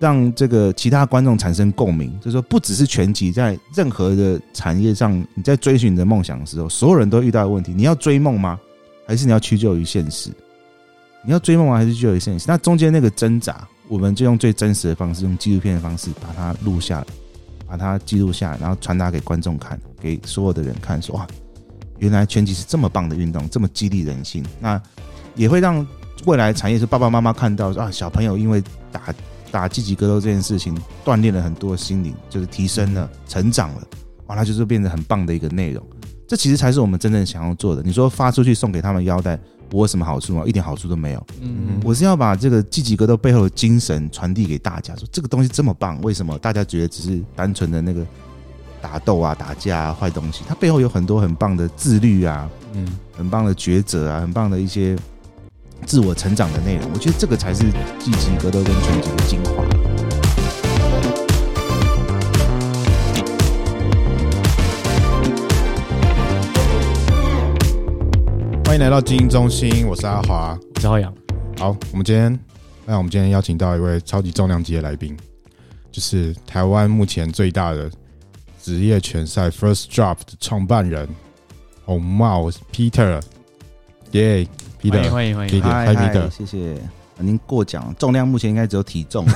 让这个其他观众产生共鸣，就是说，不只是拳击，在任何的产业上，你在追寻你的梦想的时候，所有人都遇到的问题：你要追梦吗？还是你要屈就于现实？你要追梦吗？还是屈就于现实？那中间那个挣扎，我们就用最真实的方式，用纪录片的方式把它录下来，把它记录下来，然后传达给观众看，给所有的人看，说哇，原来拳击是这么棒的运动，这么激励人心。那也会让未来产业是爸爸妈妈看到啊，小朋友因为打。打积极格斗这件事情，锻炼了很多心灵，就是提升了、成长了，完了就是变得很棒的一个内容。这其实才是我们真正想要做的。你说发出去送给他们腰带，我有什么好处吗？一点好处都没有。嗯，我是要把这个积极格斗背后的精神传递给大家，说这个东西这么棒，为什么大家觉得只是单纯的那个打斗啊、打架啊、坏东西？它背后有很多很棒的自律啊，嗯，很棒的抉择啊，很棒的一些。自我成长的内容，我觉得这个才是积极格斗跟拳击的精华。欢迎来到精英中心，我是阿华，我是浩洋。好，我们今天，那我们今天邀请到一位超级重量级的来宾，就是台湾目前最大的职业拳赛 First Drop 的创办人红帽 Peter，耶。欢迎欢迎欢迎，嗨嗨，谢谢。您过奖，重量目前应该只有体重，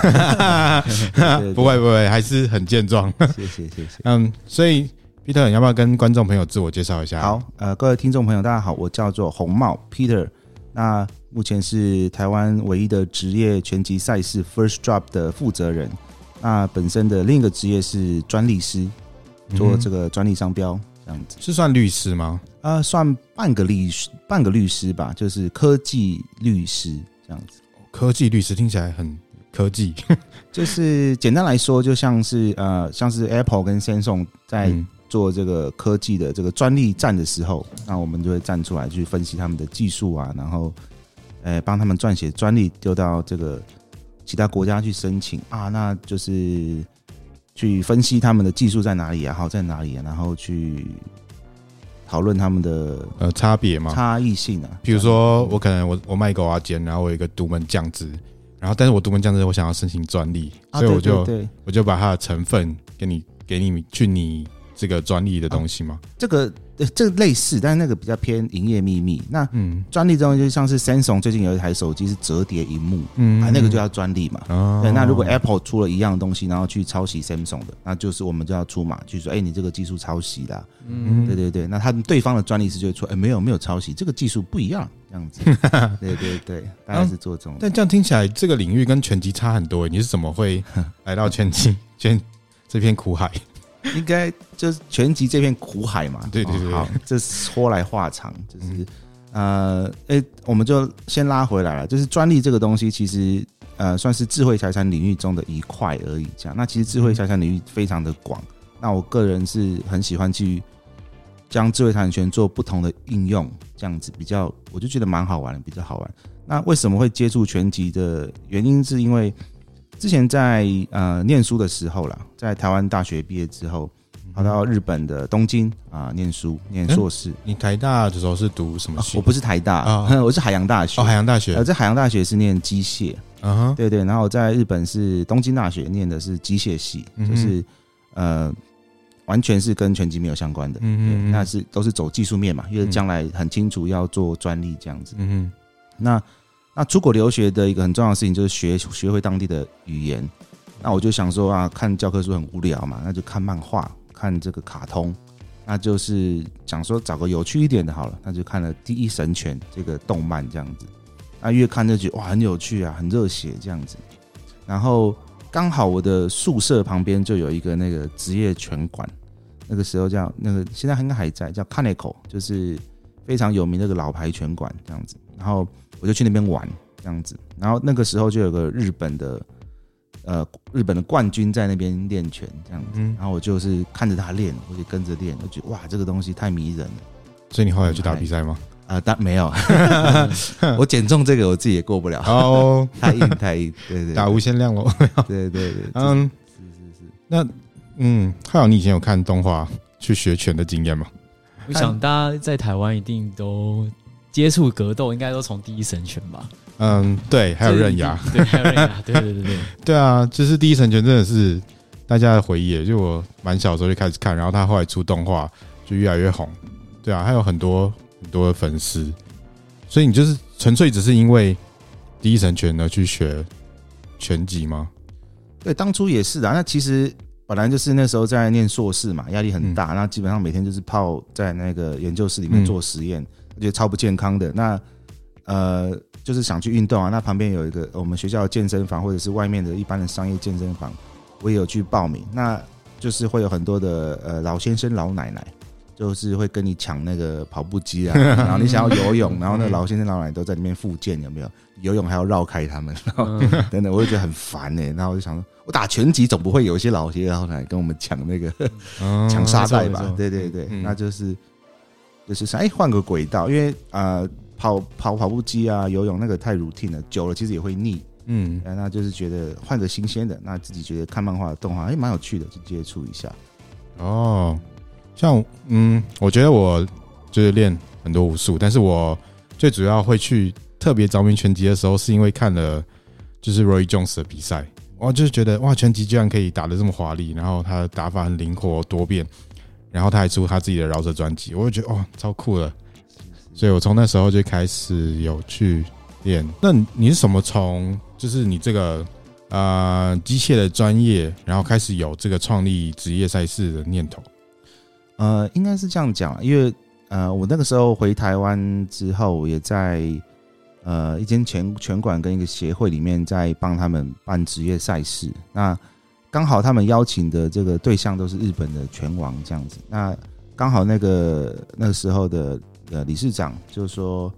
不会不会，还是很健壮。谢谢谢谢。嗯，所以 Peter，你要不要跟观众朋友自我介绍一下？好，呃，各位听众朋友，大家好，我叫做红帽 Peter，那目前是台湾唯一的职业拳击赛事 First Drop 的负责人。那本身的另一个职业是专利师，做这个专利商标。这样子是算律师吗？呃，算半个律师，半个律师吧，就是科技律师这样子。科技律师听起来很科技，就是简单来说，就像是呃，像是 Apple 跟 Samsung 在做这个科技的这个专利战的时候，那我们就会站出来去分析他们的技术啊，然后呃，帮他们撰写专利，丢到这个其他国家去申请啊，那就是。去分析他们的技术在哪里啊，好在哪里啊，然后去讨论他们的呃差别嘛，差异性啊。比如说，我可能我我卖一个蚵仔煎，然后我有一个独门酱汁，然后但是我独门酱汁我想要申请专利，所以我就我就把它的成分给你给你去你这个专利的东西嘛。这个。对，这个类似，但是那个比较偏营业秘密。那嗯，专利这种就像是 Samsung 最近有一台手机是折叠萤幕，嗯，啊，那个就叫专利嘛。哦，对，那如果 Apple 出了一样东西，然后去抄袭 Samsung 的，那就是我们就要出马，就说，哎，你这个技术抄袭啦。嗯，对对对。那他们对方的专利师就会说，哎，没有没有抄袭，这个技术不一样，这样子。对对对，大概是做这种。但这样听起来，这个领域跟拳击差很多。你是怎么会 来到拳击 拳这片苦海？应该就是全集这片苦海嘛。对对对，好，这说来话长，就是呃，哎，我们就先拉回来了。就是专利这个东西，其实呃，算是智慧财产领域中的一块而已。这样，那其实智慧财产领域非常的广。那我个人是很喜欢去将智慧产权做不同的应用，这样子比较，我就觉得蛮好玩的，比较好玩。那为什么会接触全集的原因，是因为。之前在呃念书的时候啦，在台湾大学毕业之后，跑到日本的东京啊念书，念硕士。你台大的时候是读什么系？我不是台大，我是海洋大学。哦，海洋大学。呃，在海洋大学是念机械。嗯哼，对对。然后在日本是东京大学念的是机械系，就是呃完全是跟拳击没有相关的。嗯嗯。那是都是走技术面嘛，因为将来很清楚要做专利这样子。嗯嗯。那。那出国留学的一个很重要的事情就是学学会当地的语言。那我就想说啊，看教科书很无聊嘛，那就看漫画，看这个卡通。那就是想说找个有趣一点的好了，那就看了《第一神拳》这个动漫这样子。那越看就觉哇，很有趣啊，很热血这样子。然后刚好我的宿舍旁边就有一个那个职业拳馆，那个时候叫那个现在应该还在，叫 Kaneko，就是非常有名的一个老牌拳馆这样子。然后。我就去那边玩这样子，然后那个时候就有个日本的，呃，日本的冠军在那边练拳这样子，然后我就是看着他练，我就跟着练，我觉得哇，这个东西太迷人了。所以你后来有去打比赛吗？啊、呃，但没有，我减重这个我自己也过不了。哦，太硬太硬，对对，对，打无限量喽，对对对，嗯，是是是，那嗯，还有你以前有看动画去学拳的经验吗？我想大家在台湾一定都。接触格斗，应该都从第一神拳吧？嗯，对，还有刃牙，对，还有刃牙，对对对对，对啊，就是第一神拳真的是大家的回忆，就我蛮小的时候就开始看，然后他后来出动画就越来越红，对啊，还有很多很多的粉丝，所以你就是纯粹只是因为第一神拳而去学拳击吗？对，当初也是啊。那其实本来就是那时候在念硕士嘛，压力很大，那基本上每天就是泡在那个研究室里面做实验，觉得超不健康的。那呃。就是想去运动啊，那旁边有一个我们学校的健身房，或者是外面的一般的商业健身房，我也有去报名。那就是会有很多的呃老先生老奶奶，就是会跟你抢那个跑步机啊，然后你想要游泳，然后那老先生老奶奶都在里面复健，有没有？游泳还要绕开他们，然后 等等，我就觉得很烦呢、欸。然后我就想说，我打拳击总不会有一些老先生老奶奶跟我们抢那个 抢沙袋吧？对对对，那就是就是想哎换个轨道，因为呃。跑跑跑步机啊，游泳那个太 routine 了，久了其实也会腻。嗯，那就是觉得换个新鲜的，那自己觉得看漫画、动画哎，蛮有趣的，就接触一下。哦，像嗯，我觉得我就是练很多武术，但是我最主要会去特别着迷拳击的时候，是因为看了就是 Roy Jones 的比赛，我就是觉得哇，拳击居然可以打得这么华丽，然后他的打法很灵活多变，然后他还出他自己的饶舌专辑，我就觉得哇，超酷的。所以我从那时候就开始有去练。那你是什么从就是你这个呃机械的专业，然后开始有这个创立职业赛事的念头？呃，应该是这样讲，因为呃，我那个时候回台湾之后，也在呃一间拳拳馆跟一个协会里面在帮他们办职业赛事。那刚好他们邀请的这个对象都是日本的拳王这样子。那刚好那个那个时候的。呃，理事长就说：“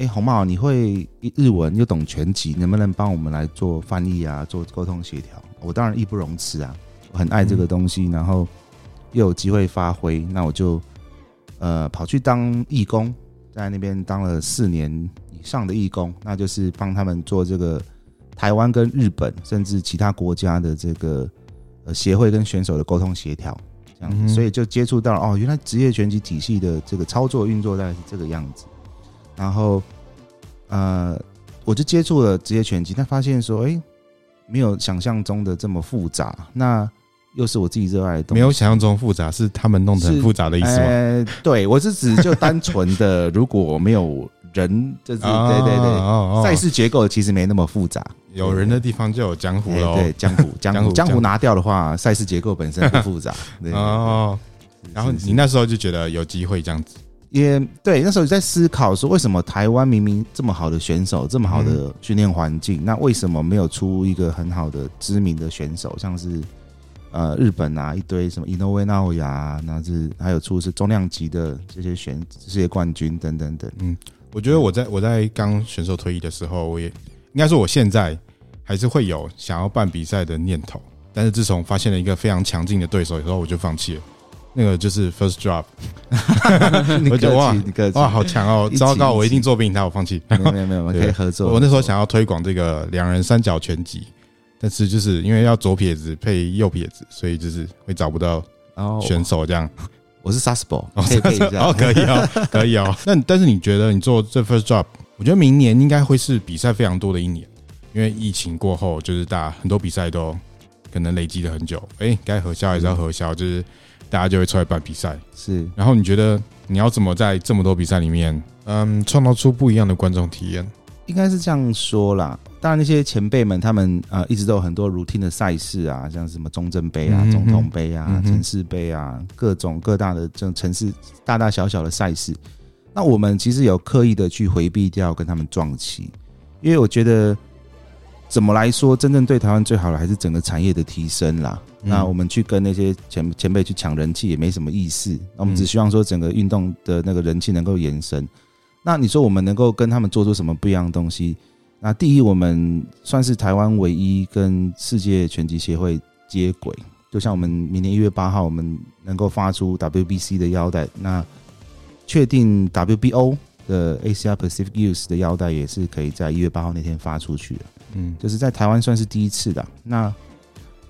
哎、欸，红帽，你会日文又懂拳击，能不能帮我们来做翻译啊，做沟通协调？”我当然义不容辞啊，我很爱这个东西，然后又有机会发挥，那我就呃跑去当义工，在那边当了四年以上的义工，那就是帮他们做这个台湾跟日本甚至其他国家的这个呃协会跟选手的沟通协调。这样子，所以就接触到哦，原来职业拳击体系的这个操作运作大概是这个样子。然后，呃，我就接触了职业拳击，但发现说，哎，没有想象中的这么复杂。那又是我自己热爱的东西，没有想象中复杂，是他们弄得很复杂的意思吗？呃，对，我是指就单纯的，如果没有人，就是对对对，赛事结构其实没那么复杂。有人的地方就有江湖喽。对，江湖，江湖，江湖拿掉的话，赛事结构本身很复杂。哦。然后你那时候就觉得有机会这样子，也对。那时候在思考说，为什么台湾明明这么好的选手，这么好的训练环境，那为什么没有出一个很好的知名的选手？像是呃日本啊，一堆什么伊诺威纳亚啊，那是还有出是重量级的这些选这些冠军等等等。嗯，我觉得我在我在刚选手退役的时候，我也应该说我现在。还是会有想要办比赛的念头，但是自从发现了一个非常强劲的对手以后，我就放弃了。那个就是 First Drop，我觉得哇，哇，好强哦！糟糕，我一定做不赢他，我放弃。没有没有没有，可以合作。我那时候想要推广这个两人三角拳击，但是就是因为要左撇子配右撇子，所以就是会找不到选手这样。我是 Sasbo，可以配一下，哦，可以哦，可以哦。那但是你觉得你做这 First Drop，我觉得明年应该会是比赛非常多的一年。因为疫情过后，就是大家很多比赛都可能累积了很久，哎，该核销还是要核销，就是大家就会出来办比赛。是，然后你觉得你要怎么在这么多比赛里面，嗯，创造出不一样的观众体验？应该是这样说啦。当然，那些前辈们他们呃一直都有很多 routine 的赛事啊，像什么中正杯啊、总统杯啊、城市杯啊，各种各大的这种城市大大小小的赛事。那我们其实有刻意的去回避掉跟他们撞期，因为我觉得。怎么来说，真正对台湾最好的还是整个产业的提升啦。嗯、那我们去跟那些前前辈去抢人气也没什么意思。那我们只希望说整个运动的那个人气能够延伸。那你说我们能够跟他们做出什么不一样的东西？那第一，我们算是台湾唯一跟世界拳击协会接轨。就像我们明年一月八号，我们能够发出 WBC 的腰带，那确定 WBO 的 Asia Pacific Youth 的腰带也是可以在一月八号那天发出去的。嗯，就是在台湾算是第一次的。那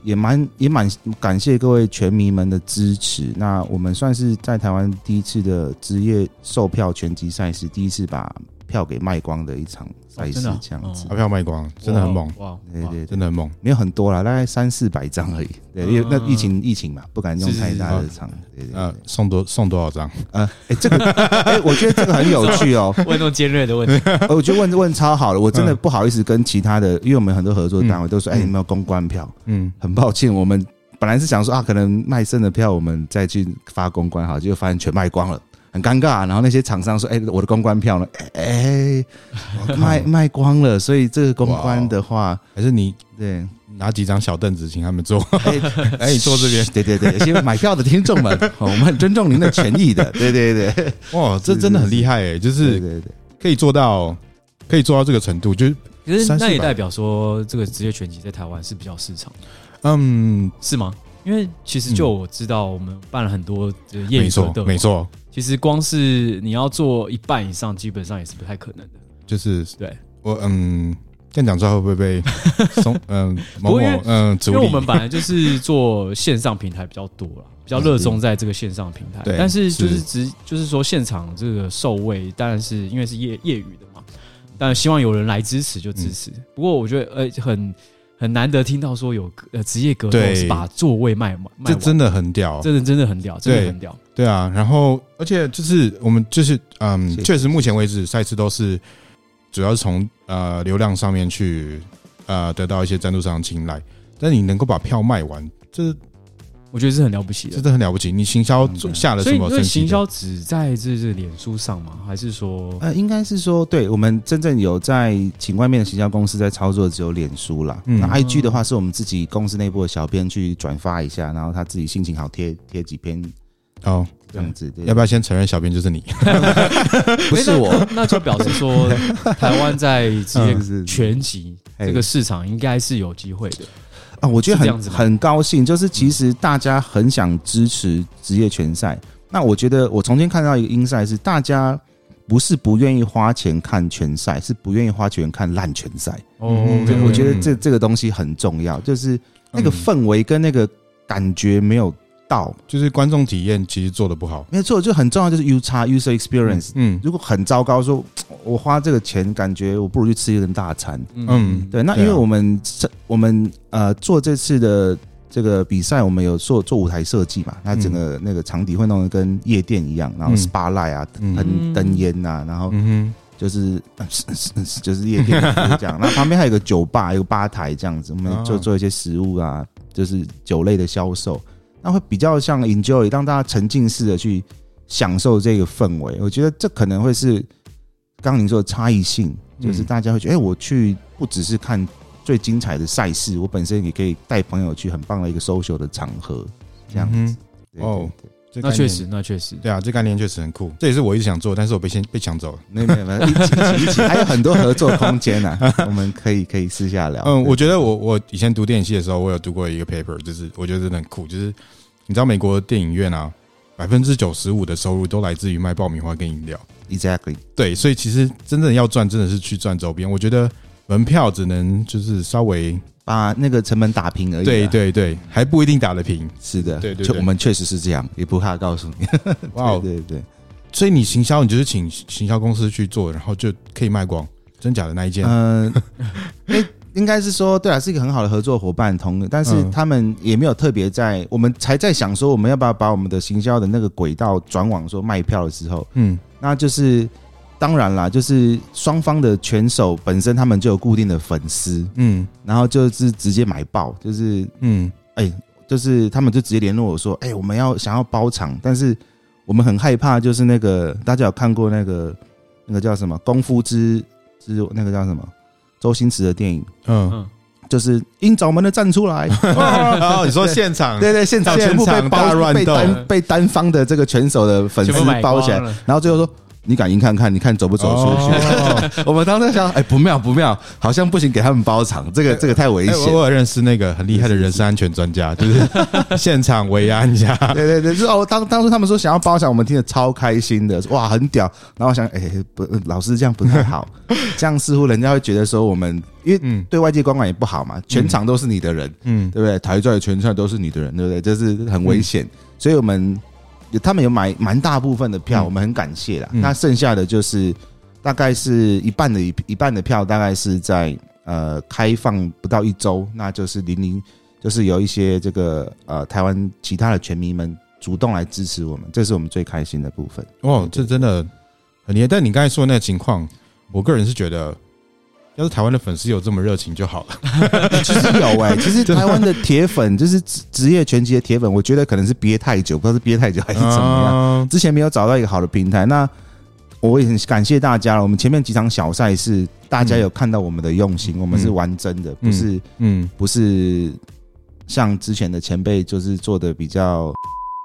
也蛮也蛮感谢各位拳迷们的支持。那我们算是在台湾第一次的职业售票拳击赛事，第一次把票给卖光的一场赛事，这样子，把票卖光，真的很猛，哇！对对，真的很猛，没有很多啦，大概三四百张而已。对，因为那疫情疫情嘛，不敢用太大的场。对对，呃，送多送多少张？呃，哎，这个，哎，我觉得这个很有趣哦。问那种尖锐的问题，我觉得问问超好了。我真的不好意思跟其他的，因为我们很多合作单位都说，哎，有没有公关票？嗯，很抱歉，我们本来是想说啊，可能卖剩的票我们再去发公关，哈，结果发现全卖光了。很尴尬，然后那些厂商说：“哎，我的公关票呢？哎，卖卖光了。所以这个公关的话，还是你对拿几张小凳子请他们坐。哎，坐这边。对对对，先买票的听众们，我们很尊重您的权益的。对对对，哇，这真的很厉害哎，就是对对对，可以做到，可以做到这个程度，就是其实那也代表说，这个职业拳击在台湾是比较市场的。嗯，是吗？因为其实就我知道，我们办了很多的业余没错。其实光是你要做一半以上，基本上也是不太可能的。就是对我嗯，这样讲之后会不会被 松嗯某某嗯？因为我们本来就是做线上平台比较多了，比较热衷在这个线上平台。对，但是就是只就是说现场这个受位，当然是因为是业业余的嘛，当然希望有人来支持就支持。不过我觉得呃很。很难得听到说有呃职业格斗是把座位卖完，这真的很屌，真的真的很屌，真的很屌。对啊，然后而且就是我们就是嗯，确实目前为止赛事都是主要是从呃流量上面去呃得到一些赞助商的青睐，但你能够把票卖完，这。我觉得是很了不起的，真的很了不起。你行销下了什么？所以行销只在这是脸书上吗？还是说，呃，应该是说，对我们真正有在请外面的行销公司在操作，只有脸书啦。嗯、那 IG 的话，是我们自己公司内部的小编去转发一下，然后他自己心情好贴贴几篇哦，这样子。要不要先承认小编就是你？不是我，那就表示说，台湾在职业拳击这个市场应该是有机会的。啊，我觉得很很高兴，就是其实大家很想支持职业拳赛。那我觉得我重新看到一个 insight 是，大家不是不愿意花钱看拳赛，是不愿意花钱看烂拳赛。哦，我觉得这这个东西很重要，就是那个氛围跟那个感觉没有。到就是观众体验其实做的不好，没错，就很重要，就是 U 差 user experience。嗯，如果很糟糕，说 我花这个钱，感觉我不如去吃一顿大餐。嗯，对。那因为我们这我们呃做这次的这个比赛，我们有做做舞台设计嘛，那整个那个场地会弄得跟夜店一样，然后 SPA light 啊，喷灯烟呐，然后就是 就是夜店这样。那旁边还有个酒吧，有个吧台这样子，我们就做一些食物啊，就是酒类的销售。那会比较像 enjoy，让大家沉浸式的去享受这个氛围。我觉得这可能会是刚刚您说的差异性，就是大家会觉得，哎，我去不只是看最精彩的赛事，我本身也可以带朋友去很棒的一个 social 的场合，这样子。哦，那确实，那确实，对啊，这概念确实很酷。这也是我一直想做，但是我被先被抢走了。没有没有没有，一起一起，还有很多合作空间呢。我们可以可以私下聊。嗯，我觉得我我以前读电影系的时候，我有读过一个 paper，就是我觉得真的很酷，就是。你知道美国的电影院啊，百分之九十五的收入都来自于卖爆米花跟饮料。Exactly，对，所以其实真正要赚，真的是去赚周边。我觉得门票只能就是稍微把那个成本打平而已。对对对，还不一定打得平。是的，对对，對，我们确实是这样，也不怕告诉你。哇，对对对，所以你行销，你就是请行销公司去做，然后就可以卖光，真假的那一件。嗯。应该是说，对啊，是一个很好的合作伙伴，同，但是他们也没有特别在，我们才在想说，我们要不要把我们的行销的那个轨道转往说卖票的时候，嗯，那就是当然啦，就是双方的拳手本身他们就有固定的粉丝，嗯，然后就是直接买爆，就是嗯，哎，就是他们就直接联络我说，哎，我们要想要包场，但是我们很害怕，就是那个大家有看过那个那个叫什么功夫之之那个叫什么？周星驰的电影，嗯，就是鹰爪门的站出来，然 后你说现场，对对，现场全部被包，被单被单方的这个拳手的粉丝包起来，然后最后说你敢赢看看？你看走不走出去？哦、我们当时想，哎，不妙不妙，好像不行，给他们包场，这个这个太危险。欸、我有认识那个很厉害的人身安全专家，就是 现场维安一下。对 对对，是哦。当当初他们说想要包场，我们听得超开心的，哇，很屌。然后我想，哎，不，老师这样不太好，这样似乎人家会觉得说我们，因为对外界观感也不好嘛，全场都是你的人，嗯，对不对？台帅全场都是你的人，对不对？这是很危险，所以我们。他们有买蛮大部分的票，我们很感谢啦。那剩下的就是大概是一半的一一半的票，大概是在呃开放不到一周，那就是零零，就是有一些这个呃台湾其他的拳迷们主动来支持我们，这是我们最开心的部分。哦，这真的很厉害。但你刚才说的那个情况，我个人是觉得。要是台湾的粉丝有这么热情就好了。其实有哎，其实台湾的铁粉就是职职业拳击的铁粉，我觉得可能是憋太久，不知道是憋太久还是怎么样。之前没有找到一个好的平台，那我也很感谢大家了。我们前面几场小赛事，大家有看到我们的用心，我们是玩真的，不是嗯，不是像之前的前辈就是做的比较。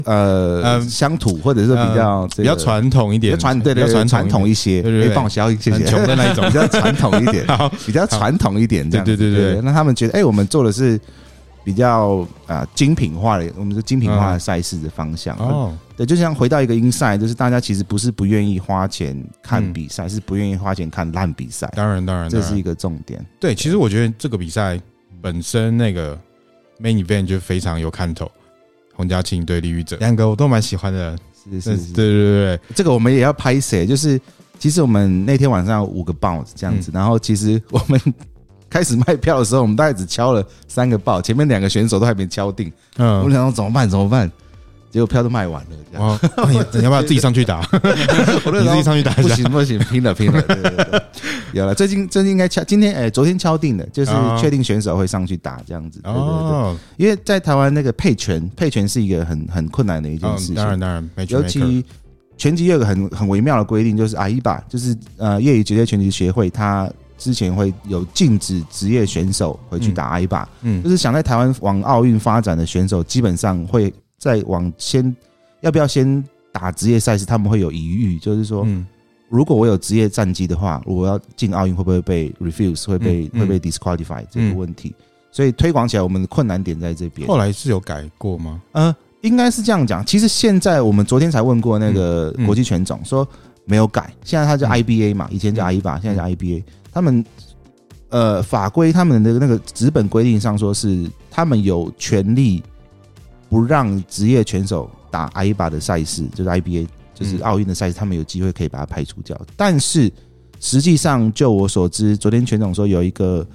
呃，乡土或者是比较比较传统一点，传对对传传统一些，可以帮我消一些，穷的那一种，比较传统一点，比较传统一点，这样对对对对。那他们觉得，哎，我们做的是比较啊精品化的，我们是精品化的赛事的方向哦。对，就像回到一个 inside，就是大家其实不是不愿意花钱看比赛，是不愿意花钱看烂比赛。当然当然，这是一个重点。对，其实我觉得这个比赛本身那个 main event 就非常有看头。洪家庆对李宇哲，两个我都蛮喜欢的。是是是，对对对，这个我们也要拍谁。就是其实我们那天晚上有五个报这样子，然后其实我们开始卖票的时候，我们大概只敲了三个报，前面两个选手都还没敲定。嗯，我们想说怎么办？怎么办？结果票都卖完了，这样。哦，你要不要自己上去打？我 你自己上去打一下。不行不行，拼了拼了。对对对，有了，最近最近应该敲，今天哎，昨天敲定的，就是确定选手会上去打这样子。对对对，因为在台湾那个配拳，配拳是一个很很困难的一件事情。当然当然，尤其拳击有个很很微妙的规定，就是 AIBA，就是呃业余职业拳击协会，他之前会有禁止职业选手回去打 AIBA。嗯，就是想在台湾往奥运发展的选手，基本上会。再往先，要不要先打职业赛事？他们会有疑虑，就是说，如果我有职业战绩的话，我要进奥运会不会被 refuse，会被会被 disqualify 这个问题？所以推广起来，我们的困难点在这边。后来是有改过吗？呃，应该是这样讲。其实现在我们昨天才问过那个国际拳总，说没有改。现在他叫 IBA 嘛，以前叫 AIBA，现在叫 IBA。他们呃法规，他们的那个纸本规定上说是他们有权利。不让职业拳手打 AIBA 的赛事，就是 IBA，就是奥运的赛事，他们有机会可以把它排除掉。但是实际上，就我所知，昨天拳总说有一个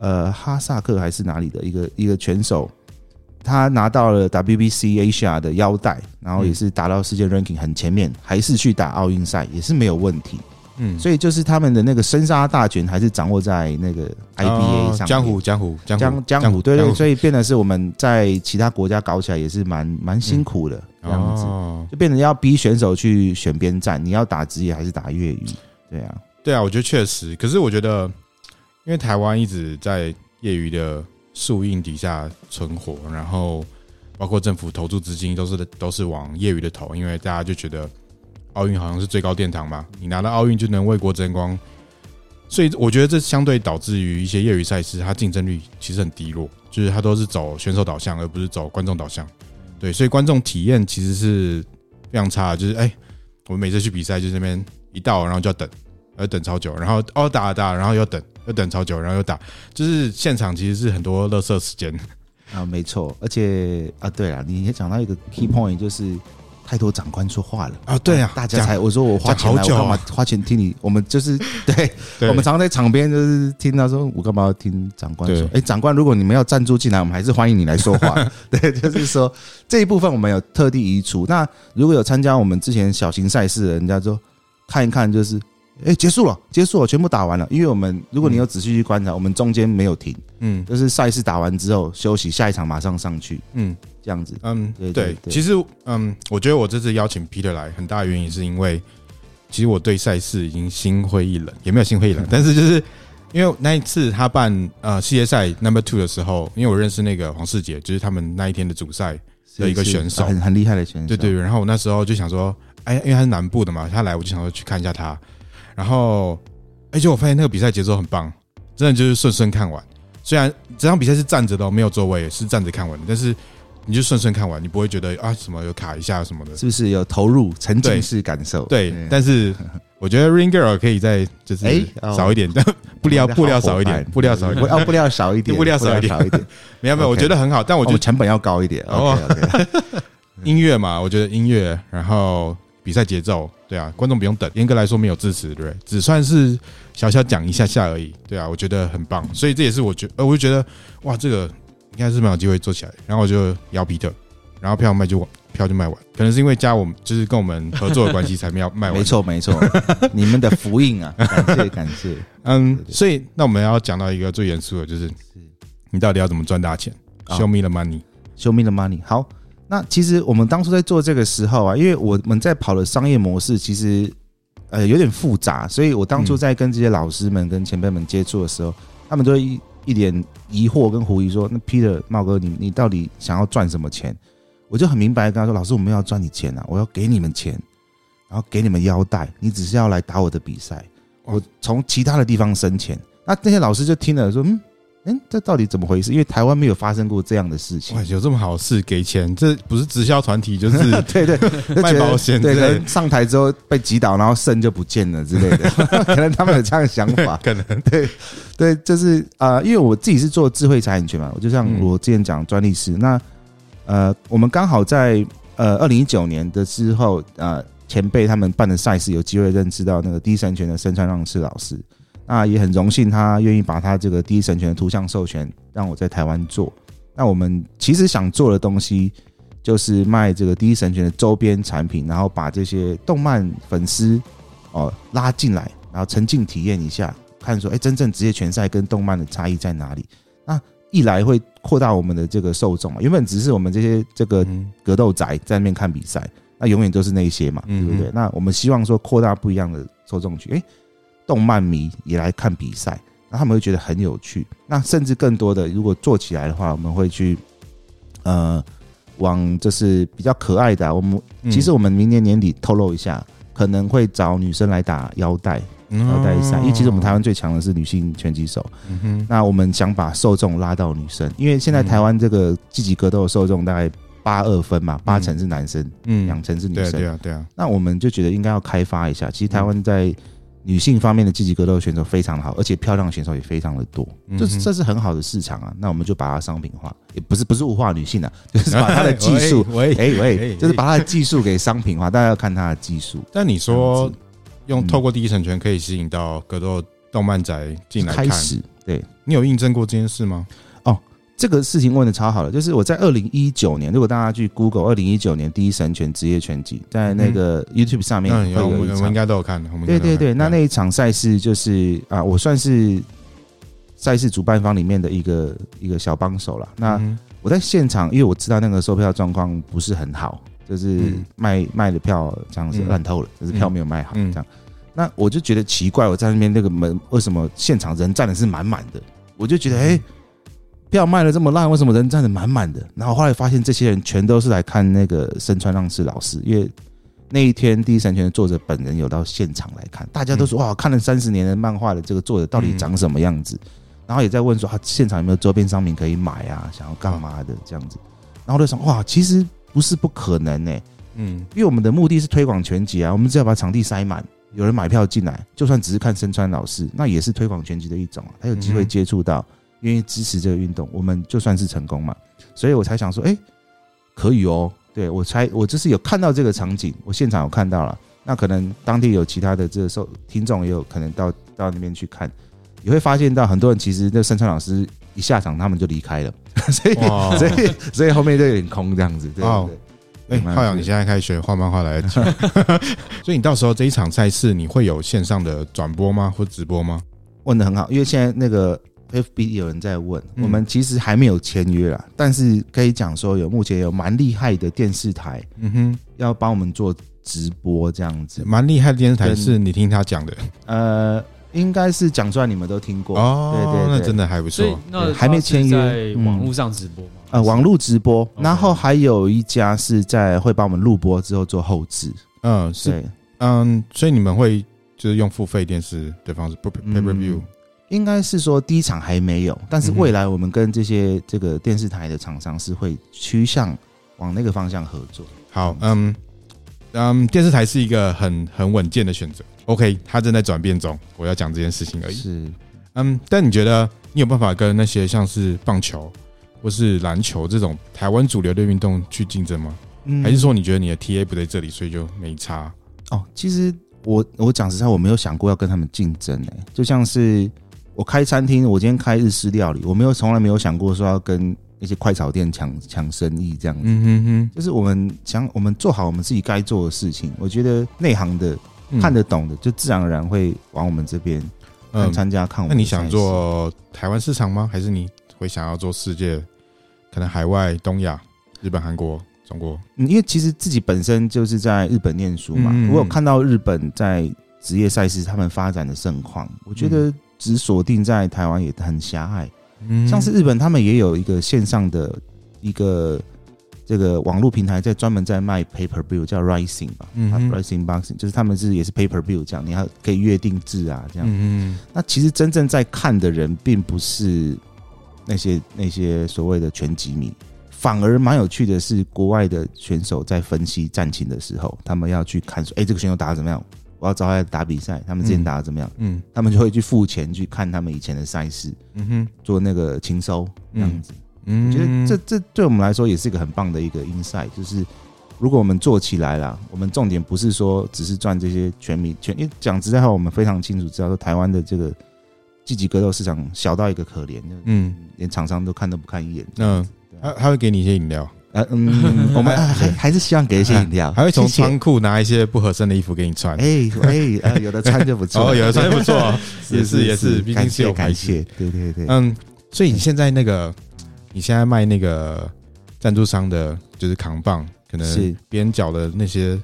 呃哈萨克还是哪里的一个一个拳手，他拿到了 WBC Asia 的腰带，然后也是打到世界 ranking 很前面，还是去打奥运赛，也是没有问题。嗯，所以就是他们的那个生杀大权还是掌握在那个 IBA 上，江湖江湖江江江湖，对对，所以变得是我们在其他国家搞起来也是蛮蛮辛苦的这样子，就变成要逼选手去选边站，你要打职业还是打业余？对啊，对啊，我觉得确实，可是我觉得，因为台湾一直在业余的树荫底下存活，然后包括政府投注资金都是都是往业余的投，因为大家就觉得。奥运好像是最高殿堂嘛，你拿了奥运就能为国争光，所以我觉得这相对导致于一些业余赛事，它竞争力其实很低落，就是它都是走选手导向，而不是走观众导向。对，所以观众体验其实是非常差。就是哎，我们每次去比赛，就这边一到，然后就要等，要等超久，然后哦打打，然后又等，又等超久，然后又打，就是现场其实是很多垃圾时间啊，没错。而且啊，对了，你也讲到一个 key point，就是。太多长官说话了啊！对啊，大家才我说我花钱来，我干嘛花钱听你？我们就是 对，我们常常在场边就是听他说，我干嘛要听长官说？哎，长官，如果你们要赞助进来，我们还是欢迎你来说话。对，就是说这一部分我们有特地移除。那如果有参加我们之前小型赛事的人家说看一看，就是。哎，结束了，结束了，全部打完了。因为我们，如果你有仔细去观察，我们中间没有停，嗯，就是赛事打完之后休息，下一场马上上去，嗯，这样子，嗯，对对。其实，嗯，我觉得我这次邀请 Peter 来，很大原因是因为，其实我对赛事已经心灰意冷，也没有心灰意冷，但是就是因为那一次他办呃世界赛 Number Two 的时候，因为我认识那个黄世杰，就是他们那一天的主赛的一个选手，很很厉害的选手，对对。然后我那时候就想说。哎，因为他是南部的嘛，他来我就想说去看一下他。然后，而且我发现那个比赛节奏很棒，真的就是顺顺看完。虽然这场比赛是站着的，没有座位，是站着看完的，但是你就顺顺看完，你不会觉得啊什么有卡一下什么的，是不是有投入沉浸式感受？对，对，但是我觉得 Ring Girl 可以再就是少一点，但布料布料少一点，布料少一点，哦，布料少一点，布料少一点，没有没有，我觉得很好，但我觉得成本要高一点。OK OK，音乐嘛，我觉得音乐，然后。比赛节奏，对啊，观众不用等。严格来说，没有支持，对不对？只算是小小讲一下下而已，对啊，我觉得很棒。所以这也是我觉，呃，我就觉得，哇，这个应该是蛮有机会做起来。然后我就邀皮特，然后票卖就票就卖完，可能是因为加我们就是跟我们合作的关系才没有卖完。没错，没错，你们的福音啊，感谢感谢。嗯，所以那我们要讲到一个最严肃的，就是你到底要怎么赚大钱？Show me the money，Show me the money。好。那其实我们当初在做这个时候啊，因为我们在跑的商业模式其实呃有点复杂，所以我当初在跟这些老师们跟前辈们接触的时候，他们都一一脸疑惑跟狐疑说：“那 Peter 茂哥，你你到底想要赚什么钱？”我就很明白跟他说：“老师，我没有要赚你钱啊，我要给你们钱，然后给你们腰带，你只是要来打我的比赛，我从其他的地方生钱。”那那些老师就听了说：“嗯。”嗯，这到底怎么回事？因为台湾没有发生过这样的事情。哇，有这么好事给钱？这不是直销团体，就是 对对卖保险。对，可能上台之后被击倒，然后肾就不见了之类的，可能他们有这样的想法。可能对对，就是啊、呃，因为我自己是做智慧财产权嘛，我就像我之前讲专利师。那呃，我们刚好在呃二零一九年的之后，呃，前辈他们办的赛事，有机会认识到那个第一神权的森川让次老师。那也很荣幸，他愿意把他这个第一神权的图像授权让我在台湾做。那我们其实想做的东西，就是卖这个第一神权的周边产品，然后把这些动漫粉丝哦拉进来，然后沉浸体验一下，看说，哎，真正职业拳赛跟动漫的差异在哪里？那一来会扩大我们的这个受众嘛，原本只是我们这些这个格斗宅在那边看比赛，那永远都是那些嘛，对不对？那我们希望说扩大不一样的受众群，哎。动漫迷也来看比赛，那他们会觉得很有趣。那甚至更多的，如果做起来的话，我们会去呃往就是比较可爱的、啊。我们其实我们明年年底透露一下，可能会找女生来打腰带腰带赛，因为其实我们台湾最强的是女性拳击手。嗯那我们想把受众拉到女生，因为现在台湾这个积极格斗的受众大概八二分嘛，八成是男生，嗯，两成是女生。对啊，对啊。那我们就觉得应该要开发一下。其实台湾在女性方面的积极格斗选手非常的好，而且漂亮的选手也非常的多，这是这是很好的市场啊。那我们就把它商品化，也不是不是物化女性啊，就是把她的技术，喂 哎喂，就是把她的技术给商品化，大家要看她的技术。但你说用透过第一神拳可以吸引到格斗动漫宅进来看，开始，对，你有印证过这件事吗？这个事情问的超好了，就是我在二零一九年，如果大家去 Google 二零一九年第一神拳职业拳击，在那个 YouTube 上面会有一场，我们应该都有看。对对对，那那一场赛事就是啊，我算是赛事主办方里面的一个一个小帮手了。那我在现场，因为我知道那个售票状况不是很好，就是卖卖的票这样子烂透了，就是票没有卖好这样。那我就觉得奇怪，我在那边那个门为什么现场人站的是满满的？我就觉得哎。票卖的这么烂，为什么人站的满满的？然后后来发现，这些人全都是来看那个森川让次老师，因为那一天第一神拳的作者本人有到现场来看，大家都说哇，看了三十年的漫画的这个作者到底长什么样子？然后也在问说，他现场有没有周边商品可以买啊？想要干嘛的这样子？然后我就想，哇，其实不是不可能呢。嗯，因为我们的目的是推广全集啊，我们只要把场地塞满，有人买票进来，就算只是看森川老师，那也是推广全集的一种啊，他有机会接触到。愿意支持这个运动，我们就算是成功嘛，所以我才想说，哎，可以哦。对，我才我就是有看到这个场景，我现场有看到了。那可能当地有其他的这个受听众也有可能到到那边去看，你会发现到很多人其实那森川老师一下场，他们就离开了，所以 所以所以后面就有点空这样子。对对对。哎，浩洋，你现在开始学画漫画来了，所以你到时候这一场赛事你会有线上的转播吗？或直播吗？问的很好，因为现在那个。FB 有人在问，我们其实还没有签约啦，但是可以讲说有目前有蛮厉害的电视台，嗯哼，要帮我们做直播这样子。蛮厉害的电视台是你听他讲的？呃，应该是讲出来你们都听过哦。对对，那真的还不错。那还没签约，在网络上直播吗？呃，网络直播，然后还有一家是在会帮我们录播之后做后置。嗯，是，嗯，所以你们会就是用付费电视的方式不，pay per view。应该是说第一场还没有，但是未来我们跟这些这个电视台的厂商是会趋向往那个方向合作。好，嗯嗯，电视台是一个很很稳健的选择。OK，它正在转变中，我要讲这件事情而已。是，嗯，但你觉得你有办法跟那些像是棒球或是篮球这种台湾主流的运动去竞争吗？嗯，还是说你觉得你的 TA 不在这里，所以就没差？哦，其实我我讲实在，我没有想过要跟他们竞争诶，就像是。我开餐厅，我今天开日式料理，我没有从来没有想过说要跟那些快炒店抢抢生意这样子。嗯哼哼，就是我们想我们做好我们自己该做的事情。我觉得内行的看得懂的，就自然而然会往我们这边嗯参加看。那你想做台湾市场吗？还是你会想要做世界？可能海外、东亚、日本、韩国、中国？嗯，因为其实自己本身就是在日本念书嘛，我有看到日本在职业赛事他们发展的盛况，我觉得。只锁定在台湾也很狭隘，嗯，像是日本，他们也有一个线上的一个这个网络平台，在专门在卖 pay per view，叫 Rising 吧，嗯，Rising Boxing，就是他们是也是 pay per view 这样，你还可以约定制啊，这样，嗯，那其实真正在看的人，并不是那些那些所谓的拳击迷，反而蛮有趣的是，国外的选手在分析战情的时候，他们要去看说，哎，这个选手打的怎么样？我要找他打比赛，他们之前打的怎么样？嗯，他们就会去付钱去看他们以前的赛事，嗯哼，做那个情收这样子。嗯，我觉得这这对我们来说也是一个很棒的一个 insight，就是如果我们做起来了，我们重点不是说只是赚这些全民全，因为讲实在话，我们非常清楚知道说台湾的这个积极格斗市场小到一个可怜，嗯，连厂商都看都不看一眼。嗯，他他会给你一些饮料。呃嗯，我们还还是希望给一些饮料，还会从仓库拿一些不合身的衣服给你穿。哎哎，呃，有的穿就不错，哦，有的穿就不错，也是也是，毕竟是有感谢，对对对。嗯，所以你现在那个，你现在卖那个赞助商的，就是扛棒，可能是。边角的那些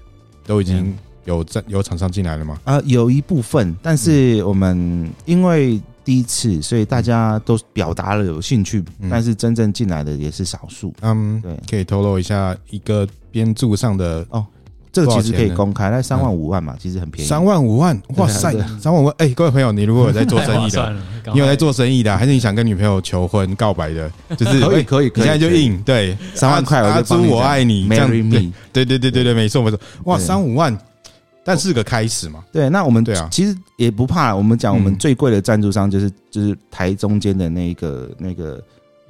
都已经有赞有厂商进来了吗？啊，有一部分，但是我们因为。第一次，所以大家都表达了有兴趣，嗯、但是真正进来的也是少数。嗯，对，可以透露一下一个编著上的哦，这个其实可以公开，那三万五万嘛，嗯、其实很便宜。三万五万，哇塞，三万五万！哎、欸，各位朋友，你如果有在做生意的，你有在做生意的，还是你想跟女朋友求婚告白的，就是可以可以，可以，现在就印对三万块，阿朱我爱你，这样对对对对对，没错没错，哇，三五万。但是个开始嘛，对，那我们对啊，其实也不怕。我们讲我们最贵的赞助商就是就是台中间的那个那个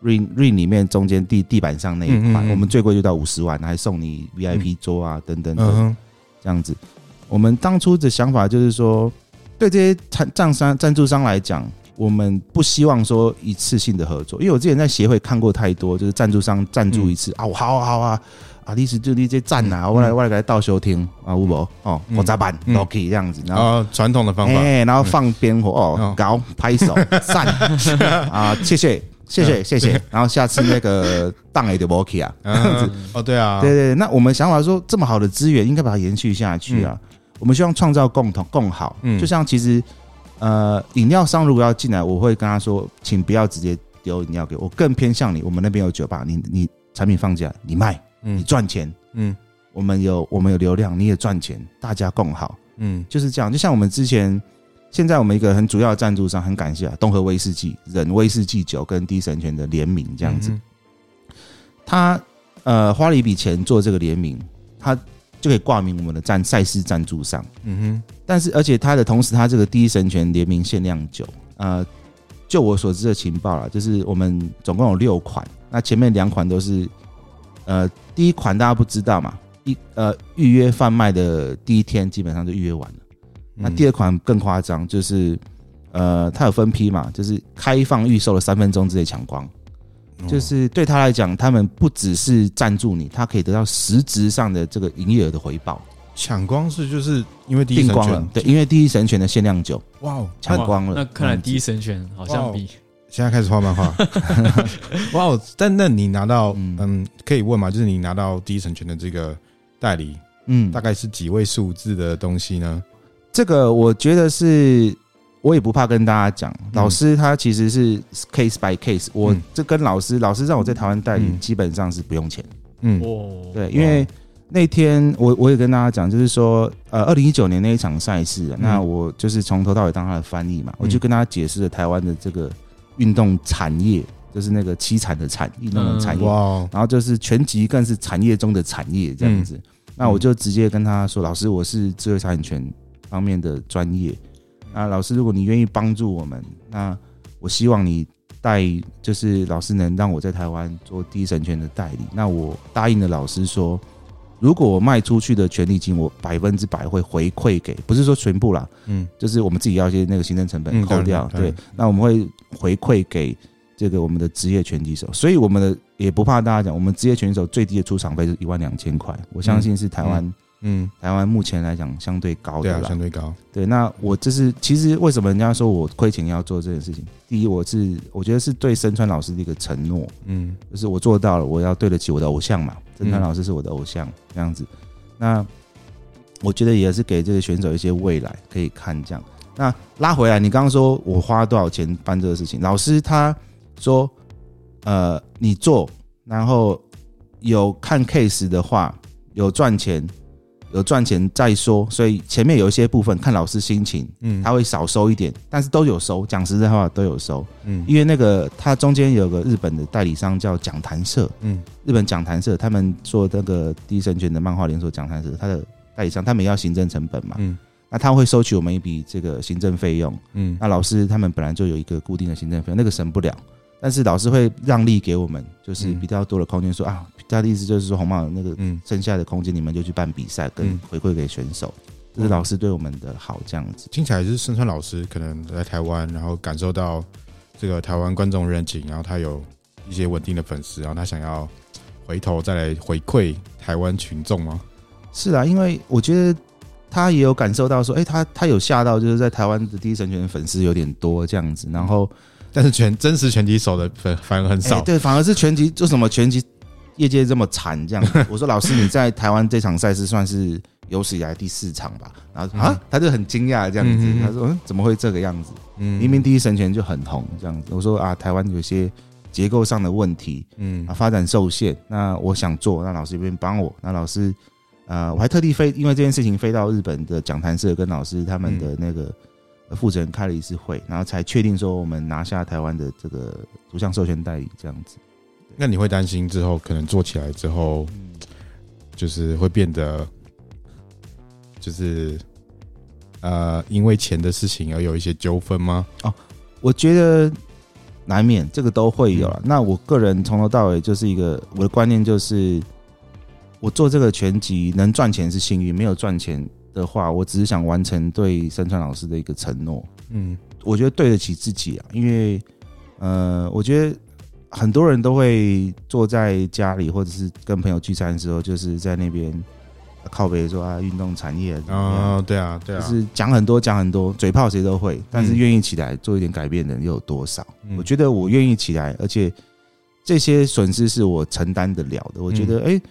ring ring 里面中间地地板上那一块，我们最贵就到五十万，还送你 VIP 桌啊等等等，这样子。我们当初的想法就是说，对这些赞赞商赞助商来讲，我们不希望说一次性的合作，因为我之前在协会看过太多，就是赞助商赞助一次啊，我好啊好啊。啊，你是就你这站呐，我来我来给他倒休听啊，有无？哦，我咋办？OK 这样子，然后传统的方法，哎，然后放鞭火哦，搞拍手 赞。啊，谢谢谢谢谢谢，然后下次那个档也就 OK 啊，这样子。哦，对啊，对对，那我们想法说，这么好的资源应该把它延续下去啊，我们希望创造共同共好，就像其实呃，饮料商如果要进来，我会跟他说，请不要直接丢饮料给我，更偏向你，我们那边有酒吧，你你产品放进来，你卖。你赚钱，嗯，我们有我们有流量，你也赚钱，大家共好，嗯，就是这样。就像我们之前，现在我们一个很主要的赞助商，很感谢啊，东河威士忌、忍威士忌酒跟第一神泉的联名，这样子。他呃花了一笔钱做这个联名，他就可以挂名我们的赞赛事赞助商，嗯哼。但是而且他的同时，他这个第一神泉联名限量酒，呃，就我所知的情报啦，就是我们总共有六款，那前面两款都是。呃，第一款大家不知道嘛？一呃，预约贩卖的第一天基本上就预约完了。那第二款更夸张，就是呃，它有分批嘛，就是开放预售的三分钟之内抢光。就是对他来讲，他们不只是赞助你，他可以得到实质上的这个营业额的回报。抢光是就是因为第一神拳，对，因为第一神拳的限量酒，哇，抢光了。那看来第一神拳好像比。现在开始画漫画，哇！哦，但那你拿到，嗯，可以问吗？就是你拿到第一成全的这个代理，嗯，大概是几位数字的东西呢？这个我觉得是，我也不怕跟大家讲，老师他其实是 case by case，我这跟老师，老师让我在台湾代理基本上是不用钱，嗯，对，因为那天我我也跟大家讲，就是说，呃，二零一九年那一场赛事，那我就是从头到尾当他的翻译嘛，嗯、我就跟他解释了台湾的这个运动产业，就是那个凄惨的产运动的产业，嗯、然后就是全集更是产业中的产业这样子。嗯、那我就直接跟他说，老师，我是智慧财产权方面的专业，那老师，如果你愿意帮助我们，那我希望你带，就是老师能让我在台湾做第一神权的代理。那我答应了老师说。如果我卖出去的权利金，我百分之百会回馈给，不是说全部啦，嗯，就是我们自己要一些那个行政成本扣掉，对，那我们会回馈给这个我们的职业拳击手，所以我们的也不怕大家讲，我们职业拳击手最低的出场费是一万两千块，我相信是台湾，嗯，台湾目前来讲相对高的啦，相对高，对，那我这是其实为什么人家说我亏钱要做这件事情？第一，我是我觉得是对深川老师的一个承诺，嗯，就是我做到了，我要对得起我的偶像嘛。身川老师是我的偶像，这样子，那我觉得也是给这个选手一些未来可以看。这样，那拉回来，你刚刚说我花多少钱办这个事情？老师他说，呃，你做，然后有看 case 的话，有赚钱。有赚钱再说，所以前面有一些部分看老师心情，嗯，他会少收一点，但是都有收。讲实在话，都有收，嗯，因为那个他中间有个日本的代理商叫讲谈社，嗯，日本讲谈社他们做那个第一神拳的漫画连锁讲谈社，他的代理商他们要行政成本嘛，嗯，那他会收取我们一笔这个行政费用，嗯，那老师他们本来就有一个固定的行政费用，那个省不了。但是老师会让利给我们，就是比较多的空间。说啊，他的意思就是说，红帽那个剩下的空间，你们就去办比赛，跟回馈给选手。这是老师对我们的好，这样子。听起来就是身川老师可能在台湾，然后感受到这个台湾观众热情，然后他有一些稳定的粉丝，然后他想要回头再来回馈台湾群众吗？是啊，因为我觉得他也有感受到说，哎，他他有吓到，就是在台湾的第一神拳的粉丝有点多这样子，然后。但是拳真实拳击手的粉反而很少，对，反而是拳击，就什么拳击业界这么惨？这样，我说老师，你在台湾这场赛事算是有史以来第四场吧？然后啊，他就很惊讶这样子，他说嗯，怎么会这个样子？明明第一神拳就很红这样子。我说啊，台湾有些结构上的问题，嗯，啊，发展受限。那我想做，那老师这边帮我。那老师，呃，我还特地飞，因为这件事情飞到日本的讲坛社跟老师他们的那个。负责人开了一次会，然后才确定说我们拿下台湾的这个图像授权代理这样子。那你会担心之后可能做起来之后，就是会变得，就是呃，因为钱的事情而有一些纠纷吗？哦，我觉得难免这个都会有。那我个人从头到尾就是一个我的观念就是，我做这个全集能赚钱是幸运，没有赚钱。的话，我只是想完成对山川老师的一个承诺。嗯，我觉得对得起自己啊，因为呃，我觉得很多人都会坐在家里或者是跟朋友聚餐的时候，就是在那边靠北说啊，运动产业啊、哦，对啊，对啊，就是讲很多讲很多，嘴炮谁都会，但是愿意起来做一点改变的人又有多少？嗯、我觉得我愿意起来，而且这些损失是我承担得了的。我觉得，哎、欸，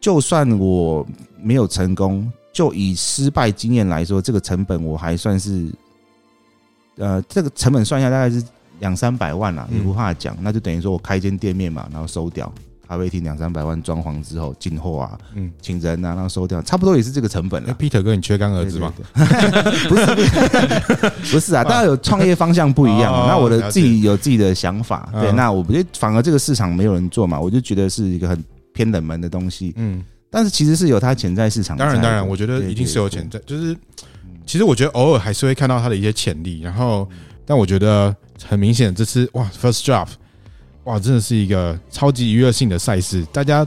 就算我没有成功。就以失败经验来说，这个成本我还算是，呃，这个成本算下大概是两三百万啦，你不怕讲。那就等于说我开一间店面嘛，然后收掉咖啡厅两三百万装潢之后进货啊，嗯，请人啊，然后收掉，差不多也是这个成本了。Peter 哥，你缺干儿子吗？不是，不是啊，大家有创业方向不一样。那我的自己有自己的想法，对，那我不觉得反而这个市场没有人做嘛，我就觉得是一个很偏冷门的东西，嗯。但是其实是有它潜在市场，当然当然，我觉得一定是有潜在。就是其实我觉得偶尔还是会看到它的一些潜力。然后，但我觉得很明显，这次哇，First Drop，哇，真的是一个超级娱乐性的赛事。大家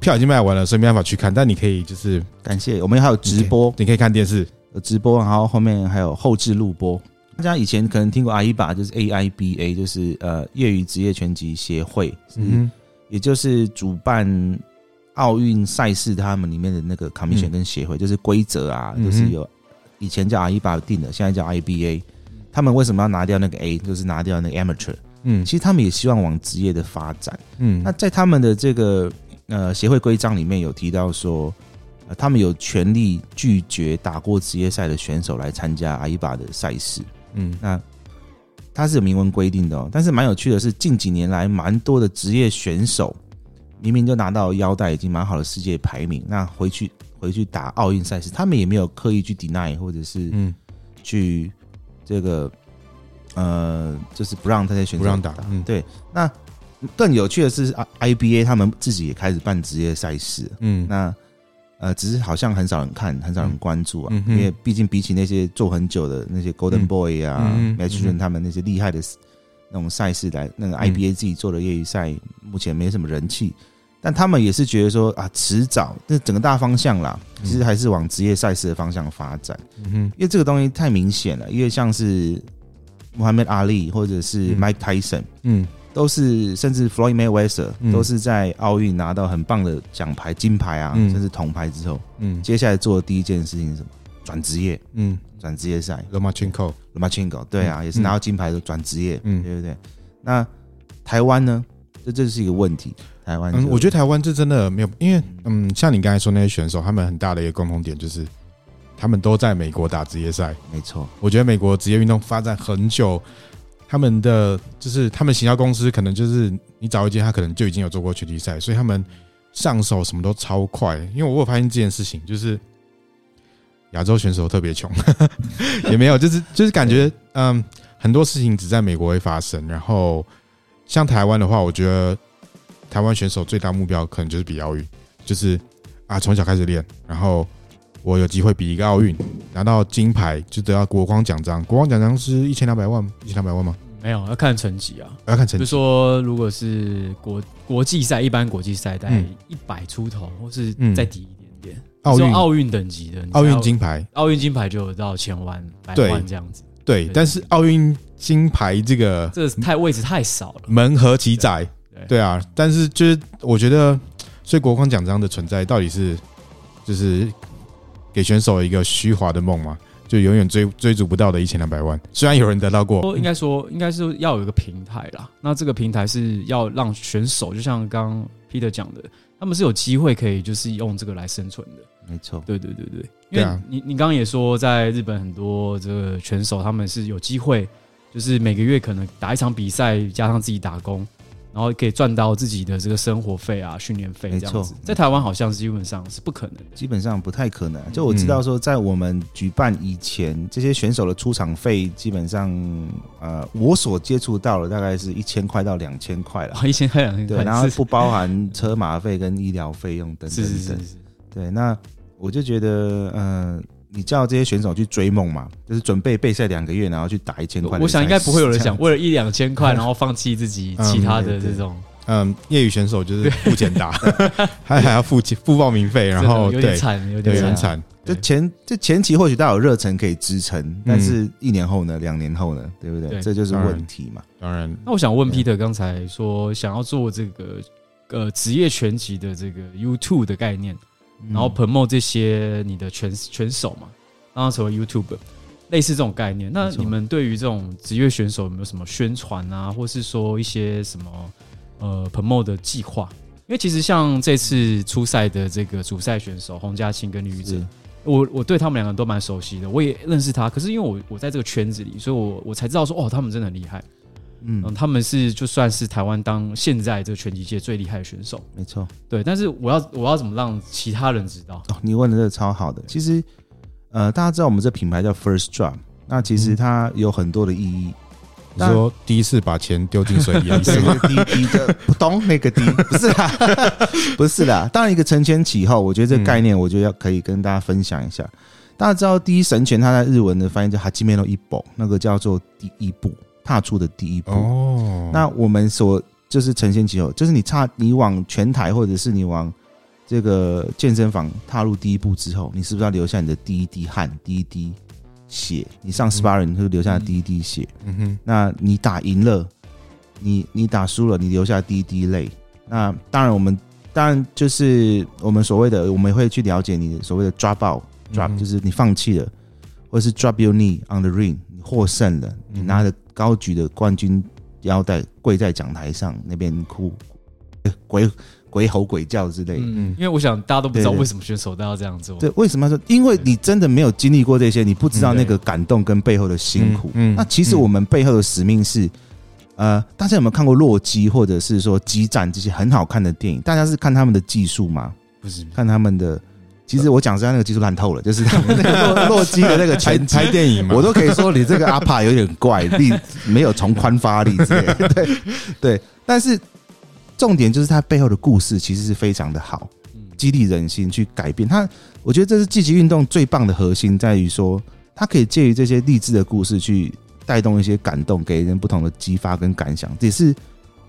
票已经卖完了，所以没办法去看。但你可以就是感谢我们还有直播，你可以看电视有直播，然后后面还有后置录播。大家以前可能听过 AIBA，就是 AIBA，就是呃业余职业拳击协会，嗯，也就是主办。奥运赛事他们里面的那个 commission 跟协会，就是规则啊，就是有以前叫 AIBA 定的，现在叫 IBA。他们为什么要拿掉那个 A，就是拿掉那个 amateur？嗯，其实他们也希望往职业的发展。嗯，那在他们的这个呃协会规章里面有提到说，呃，他们有权利拒绝打过职业赛的选手来参加 AIBA 的赛事。嗯，那它是有明文规定的哦。但是蛮有趣的是，近几年来蛮多的职业选手。明明就拿到腰带，已经蛮好的世界排名，那回去回去打奥运赛事，他们也没有刻意去 deny 或者是嗯去这个呃，就是不让这些选手不让打。嗯，对。那更有趣的是，IBA 他们自己也开始办职业赛事。嗯，那呃，只是好像很少人看，很少人关注啊。嗯、因为毕竟比起那些做很久的那些 Golden Boy 啊、Matchroom 他们那些厉害的。那种赛事来，那个 IBA 自己做的业余赛目前没什么人气，但他们也是觉得说啊，迟早这整个大方向啦，其实还是往职业赛事的方向发展。嗯哼，因为这个东西太明显了，因为像是 Muhammad Ali 或者是 Mike Tyson，嗯，都是甚至 Floyd Mayweather 都是在奥运拿到很棒的奖牌、金牌啊，甚至铜牌之后，嗯，接下来做的第一件事情是什么？转职业，嗯。转职业赛，Lomachenko，Lomachenko，对啊，也是拿到金牌的转职业，嗯，对不对？那台湾呢？这这是一个问题。台湾，嗯，我觉得台湾这真的没有，因为嗯，像你刚才说那些选手，他们很大的一个共同点就是，他们都在美国打职业赛。没错，我觉得美国职业运动发展很久，他们的就是他们行销公司可能就是你找一间，他可能就已经有做过拳击赛，所以他们上手什么都超快。因为我有发现这件事情，就是。亚洲选手特别穷，也没有，就是就是感觉，嗯，很多事情只在美国会发生。然后像台湾的话，我觉得台湾选手最大目标可能就是比奥运，就是啊，从小开始练，然后我有机会比一个奥运，拿到金牌就得到国光奖章。国光奖章是一千两百万，一千两百万吗？没有，要看成绩啊，要看成绩。比如说，如果是国国际赛，一般国际赛在一百出头，或是再低一点点。奥运奥运等级的奥运金牌，奥运金牌就有到千万、百万这样子。对，对，但是奥运金牌这个这个太位置太少了，门何其窄。对，对啊，但是就是我觉得，所以国光奖章的存在到底是就是给选手一个虚华的梦嘛？就永远追追逐不到的一千两百万。虽然有人得到过，应该说应该是要有一个平台啦。那这个平台是要让选手，就像刚刚 Peter 讲的，他们是有机会可以就是用这个来生存的。没错，对对对对，因为你你刚刚也说，在日本很多这个选手他们是有机会，就是每个月可能打一场比赛，加上自己打工，然后可以赚到自己的这个生活费啊、训练费这样子。在台湾好像是基本上是不可能的，基本上不太可能。就我知道说，在我们举办以前，这些选手的出场费基本上，呃，我所接触到的大概是一千块到两千块了，一千块两千块，对，然后不包含车马费跟医疗费用等等等。是是是是，对，那。我就觉得，嗯、呃，你叫这些选手去追梦嘛，就是准备备赛两个月，然后去打一千块。我想应该不会有人想为了一两千块，然后放弃自己其他的这种。嗯，业余选手就是付钱打，还还要付钱付报名费，然后 有点惨，有点惨。就前就前期或许大家有热忱可以支撑，但是一年后呢，两年后呢，对不对？对这就是问题嘛。当然，那我想问 Peter，刚才说想要做这个呃职业拳击的这个 YouTube 的概念。然后 promote 这些你的拳拳手嘛，让他成为 YouTuber，类似这种概念。那你们对于这种职业选手有没有什么宣传啊，或是说一些什么呃 promote 的计划？因为其实像这次初赛的这个主赛选手洪家庆跟李宇哲，我我对他们两个都蛮熟悉的，我也认识他。可是因为我我在这个圈子里，所以我我才知道说哦，他们真的很厉害。嗯，他们是就算是台湾当现在这个拳击界最厉害的选手，没错，对。但是我要我要怎么让其他人知道？哦，你问的这个超好的。其实，呃，大家知道我们这品牌叫 First Drop，那其实它有很多的意义。你说第一次把钱丢进水里，什么第一个不懂那个第一 不是啦，不是啦。当然，一个承前启后，我觉得这个概念，我觉得要可以跟大家分享一下。大家知道第一神拳，它在日文的翻译叫 Hajime no Ippo，那个叫做第一步。踏出的第一步哦，那我们所就是承先启后，就是你踏你往拳台或者是你往这个健身房踏入第一步之后，你是不是要留下你的第一滴汗、第一滴血？你上 sparring 你会留下第一滴血。嗯哼，那你打赢了，你你打输了，你留下第一滴泪。那当然，我们当然就是我们所谓的，我们会去了解你所谓的 drop out，drop 就是你放弃了，或者是 drop your knee on the ring，你获胜了，你拿着。高举的冠军腰带，跪在讲台上那边哭，鬼鬼吼鬼叫之类的。嗯，因为我想大家都不知道为什么选手都要这样做。对，为什么说？因为你真的没有经历过这些，你不知道那个感动跟背后的辛苦。嗯，那其实我们背后的使命是，呃，大家有没有看过《洛基》或者是说《激战》这些很好看的电影？大家是看他们的技术吗？不是，看他们的。其实我讲实在，那个技术烂透了，就是他们那个洛洛基的那个拍拍电影嘛，我都可以说你这个阿帕有点怪，力没有从宽发力之类的。对对，但是重点就是它背后的故事其实是非常的好，激励人心去改变它。我觉得这是积极运动最棒的核心，在于说它可以借于这些励志的故事去带动一些感动，给人不同的激发跟感想，这也是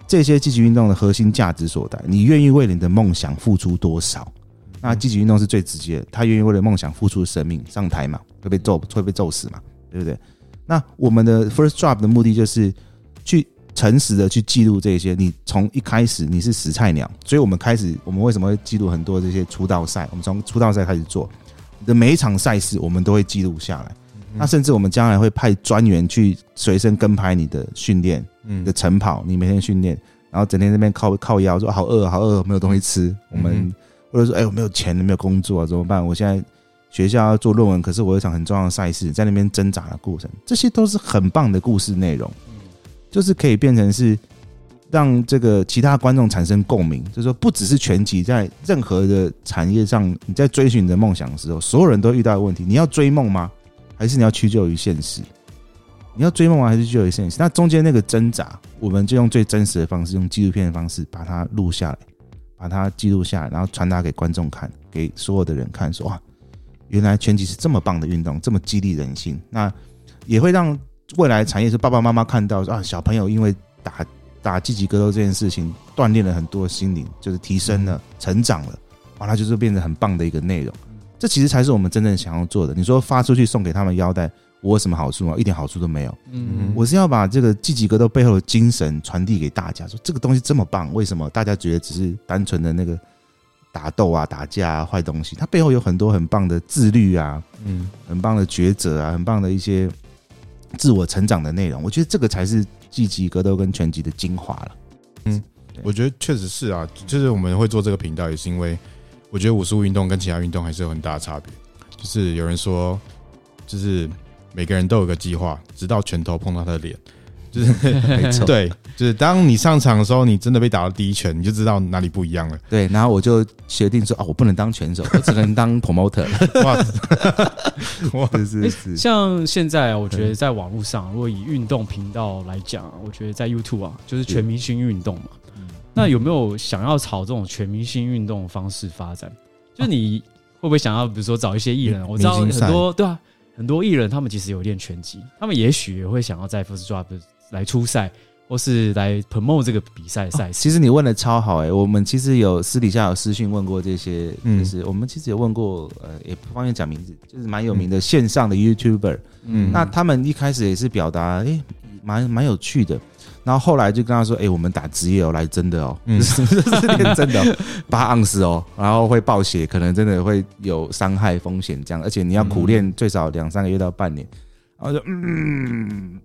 这些积极运动的核心价值所在。你愿意为你的梦想付出多少？那积极运动是最直接的，他愿意为了梦想付出生命上台嘛，会被揍，会被揍死嘛，对不对？那我们的 First job 的目的就是去诚实的去记录这些。你从一开始你是死菜鸟，所以我们开始，我们为什么会记录很多这些出道赛？我们从出道赛开始做，你的每一场赛事我们都会记录下来。那甚至我们将来会派专员去随身跟拍你的训练，你的晨跑，你每天训练，然后整天在那边靠靠腰说好饿好饿，没有东西吃，我们。或者说，哎，我没有钱，没有工作，啊怎么办？我现在学校要做论文，可是我有一场很重要的赛事，在那边挣扎的过程，这些都是很棒的故事内容，就是可以变成是让这个其他观众产生共鸣。就是说，不只是全集，在任何的产业上，你在追寻你的梦想的时候，所有人都遇到的问题：你要追梦吗？还是你要屈就于现实？你要追梦吗？还是屈就于现实？那中间那个挣扎，我们就用最真实的方式，用纪录片的方式把它录下来。把它记录下来，然后传达给观众看，给所有的人看，说哇，原来拳击是这么棒的运动，这么激励人心。那也会让未来产业是爸爸妈妈看到啊，小朋友因为打打积极格斗这件事情，锻炼了很多心灵，就是提升了、成长了，完了就是变成很棒的一个内容。这其实才是我们真正想要做的。你说发出去送给他们腰带。我有什么好处吗？一点好处都没有。嗯，我是要把这个积极格斗背后的精神传递给大家，说这个东西这么棒，为什么大家觉得只是单纯的那个打斗啊、打架啊坏东西？它背后有很多很棒的自律啊，嗯，很棒的抉择啊，很棒的一些自我成长的内容。我觉得这个才是积极格斗跟拳击的精华了。嗯，我觉得确实是啊，就是我们会做这个频道，也是因为我觉得武术运动跟其他运动还是有很大的差别。就是有人说，就是。每个人都有个计划，直到拳头碰到他的脸，就是 没错，对，就是当你上场的时候，你真的被打到第一拳，你就知道哪里不一样了。对，然后我就决定说啊，我不能当拳手，我只能当 promoter。哇，哇，是是。像现在，我觉得在网络上，如果以运动频道来讲，我觉得在 YouTube 啊，就是全明星运动嘛。那有没有想要朝这种全明星运动的方式发展？就是你会不会想要，比如说找一些艺人？我知道很多，对啊。很多艺人他们其实有练拳击，他们也许也会想要在 First Drop 来出赛，或是来 promote 这个比赛赛事。其实你问的超好哎、欸，我们其实有私底下有私讯问过这些，就是我们其实有问过，呃，也不方便讲名字，就是蛮有名的线上的 YouTuber，嗯，那他们一开始也是表达，哎，蛮蛮有趣的。然后后来就跟他说：“哎、欸，我们打职业哦，来真的哦，嗯，是练真的、哦，八盎司哦，然后会爆血，可能真的会有伤害风险这样，而且你要苦练最少两三个月到半年。”然后就嗯，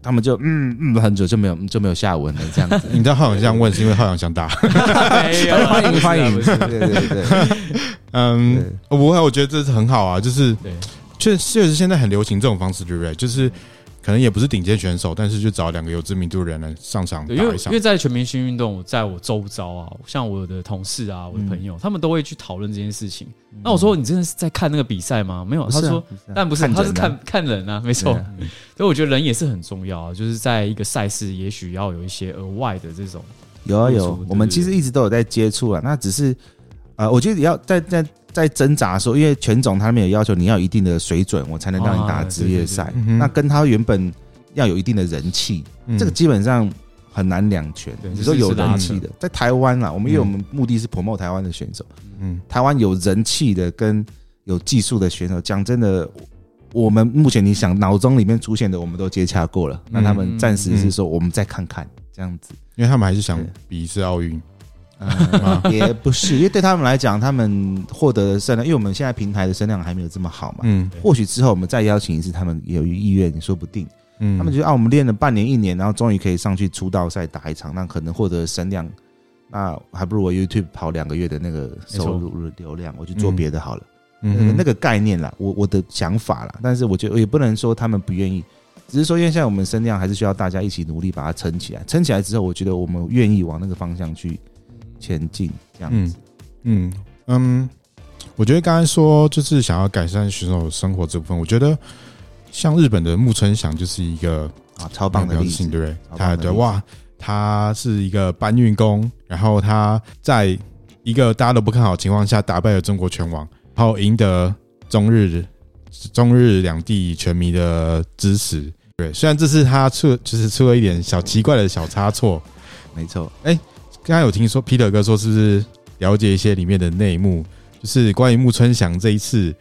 他们就嗯嗯很久就没有就没有下文了这样子。你知道浩洋这样问是因为浩洋想打？没有，欢迎欢迎，对对对，嗯，我不会，我觉得这是很好啊，就是确确实现在很流行这种方式，对不对？就是。可能也不是顶尖选手，但是就找两个有知名度的人来上场打一场。因为因为在全明星运动，在我周遭啊，像我的同事啊，我的朋友，嗯、他们都会去讨论这件事情。嗯、那我说，你真的是在看那个比赛吗？没有，他说，但不是，他是看看人啊，没错。啊、所以我觉得人也是很重要啊，就是在一个赛事，也许要有一些额外的这种。有啊有，我们其实一直都有在接触啊，那只是呃，我觉得也要在在。在挣扎的时候，因为全总他们有要求你要有一定的水准，我才能让你打职业赛。那跟他原本要有一定的人气，这个基本上很难两全。你说有人气的，在台湾啊，我们因为我们目的是 promote 台湾的选手。嗯，台湾有人气的跟有技术的选手，讲真的，我们目前你想脑中里面出现的，我们都接洽过了。那他们暂时是说，我们再看看这样子，因为他们还是想比一次奥运。嗯，也不是，因为对他们来讲，他们获得的声量，因为我们现在平台的声量还没有这么好嘛。嗯，或许之后我们再邀请一次，他们有意愿，也说不定。嗯，他们觉得啊，我们练了半年、一年，然后终于可以上去出道赛打一场，那可能获得声量，那还不如我 YouTube 跑两个月的那个收入流量，我去做别的好了。嗯，那个概念啦，我我的想法啦，但是我觉得也不能说他们不愿意。只是说因为现在我们声量还是需要大家一起努力把它撑起来，撑起来之后，我觉得我们愿意往那个方向去前进，这样子。嗯嗯，我觉得刚才说就是想要改善选手生活这部分，我觉得像日本的木村翔就是一个啊超棒的例子，对不对？他对哇，他是一个搬运工，然后他在一个大家都不看好的情况下打败了中国拳王，然后赢得中日中日两地拳迷的支持。对，虽然这次他出就是出了一点小奇怪的小差错，没错。哎，刚刚有听说 Peter 哥说是不是了解一些里面的内幕？就是关于木村翔这一次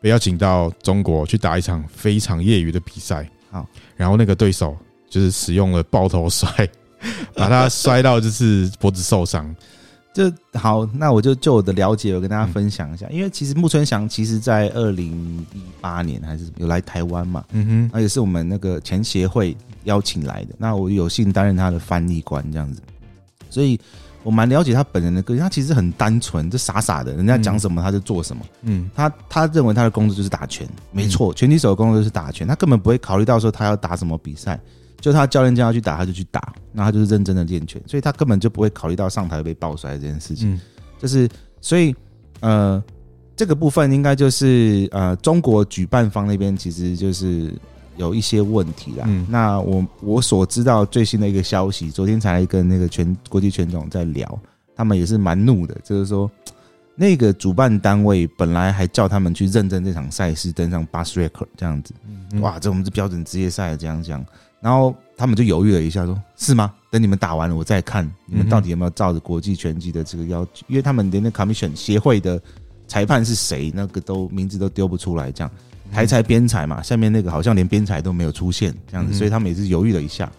被邀请到中国去打一场非常业余的比赛，好，然后那个对手就是使用了抱头摔，把他摔到就是脖子受伤。就好，那我就就我的了解，我跟大家分享一下。因为其实木村翔其实在二零一八年还是有来台湾嘛，嗯哼，而且是我们那个前协会邀请来的。那我有幸担任他的翻译官这样子，所以我蛮了解他本人的个性。他其实很单纯，就傻傻的，人家讲什么他就做什么。嗯，他他认为他的工作就是打拳，没错，拳击手的工作就是打拳，他根本不会考虑到说他要打什么比赛。就他教练叫他去打，他就去打，那他就是认真的练拳，所以他根本就不会考虑到上台被爆摔这件事情。就是所以呃，这个部分应该就是呃，中国举办方那边其实就是有一些问题啦。嗯那我我所知道最新的一个消息，昨天才跟那个全国际拳总在聊，他们也是蛮怒的，就是说那个主办单位本来还叫他们去认证这场赛事，登上 Bus Record 这样子。哇，这我们是标准职业赛这样讲。然后他们就犹豫了一下，说：“是吗？等你们打完了，我再看你们到底有没有照着国际拳击的这个要求，因为他们连那 commission 协会的裁判是谁，那个都名字都丢不出来。这样台裁边裁嘛，下面那个好像连边裁都没有出现，这样子，所以他们也是犹豫了一下。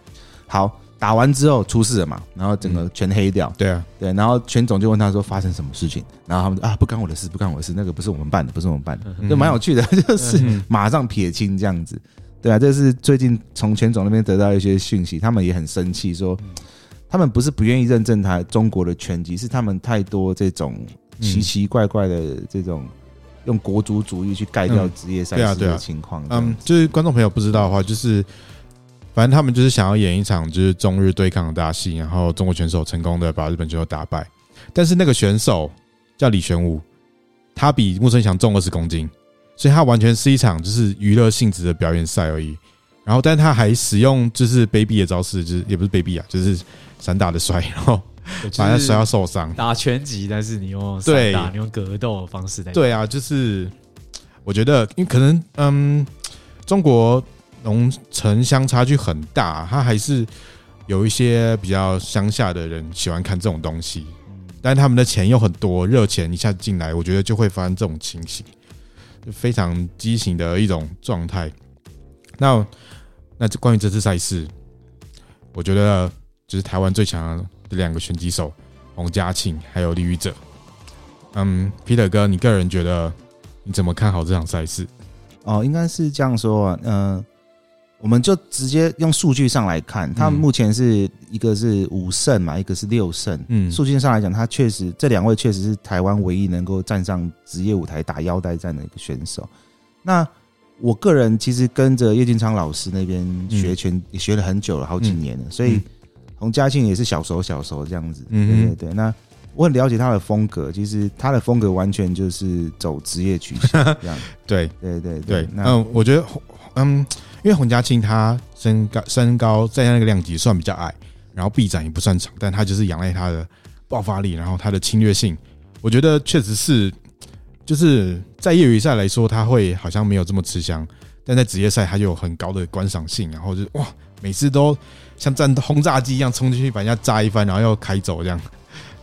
好，打完之后出事了嘛，然后整个全黑掉。对啊，对，然后全总就问他说发生什么事情，然后他们啊，不干我的事，不干我的事，那个不是我们办的，不是我们办的，就蛮有趣的，就是马上撇清这样子。”对啊，这是最近从全总那边得到一些讯息，他们也很生气，说他们不是不愿意认证他中国的拳击，是他们太多这种奇奇怪怪的这种用国足主义去盖掉职业赛事的情况。嗯，就是观众朋友不知道的话，就是反正他们就是想要演一场就是中日对抗的大戏，然后中国选手成功的把日本选手打败，但是那个选手叫李玄武，他比木村翔重二十公斤。所以他完全是一场就是娱乐性质的表演赛而已，然后，但他还使用就是卑鄙的招式，就是也不是卑鄙啊，就是散打的摔，然后把他摔到受伤。打拳击，但是你用对打，你用格斗的方式来。对啊，就是我觉得，因为可能嗯，中国农城乡差距很大，他还是有一些比较乡下的人喜欢看这种东西，但是他们的钱又很多，热钱一下子进来，我觉得就会发生这种情形。就非常畸形的一种状态。那那关于这次赛事，我觉得就是台湾最强的两个拳击手洪家庆还有李宇哲。嗯，Peter 哥，你个人觉得你怎么看好这场赛事？哦，应该是这样说，嗯。我们就直接用数据上来看，他们目前是一个是五胜嘛，一个是六胜。嗯，数据上来讲，他确实这两位确实是台湾唯一能够站上职业舞台打腰带战的一个选手。那我个人其实跟着叶俊昌老师那边学拳也学了很久了，好几年了，所以洪嘉庆也是小熟小熟这样子。嗯对对对，那我很了解他的风格，其实他的风格完全就是走职业曲线这样。对对对对，嗯，我觉得嗯。因为洪嘉庆他身高身高在那个量级算比较矮，然后臂展也不算长，但他就是仰赖他的爆发力，然后他的侵略性，我觉得确实是就是在业余赛来说，他会好像没有这么吃香，但在职业赛他就有很高的观赏性，然后就哇，每次都像战轰炸机一样冲进去把人家炸一番，然后又开走这样。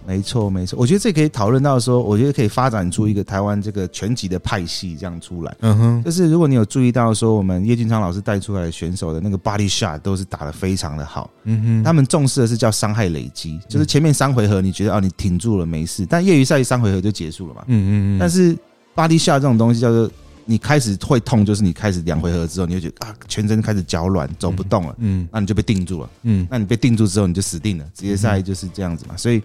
没错，没错，我觉得这可以讨论到说，我觉得可以发展出一个台湾这个拳击的派系这样出来。嗯哼，就是如果你有注意到说，我们叶俊昌老师带出来的选手的那个 body shot 都是打得非常的好。嗯哼，他们重视的是叫伤害累积，就是前面三回合你觉得啊你挺住了没事，但业余赛三回合就结束了嘛。嗯嗯嗯。但是 body shot 这种东西叫做你开始会痛，就是你开始两回合之后，你就觉得啊全身开始脚软，走不动了。嗯，那你就被定住了。嗯，那你被定住之后你就死定了。职业赛就是这样子嘛，所以。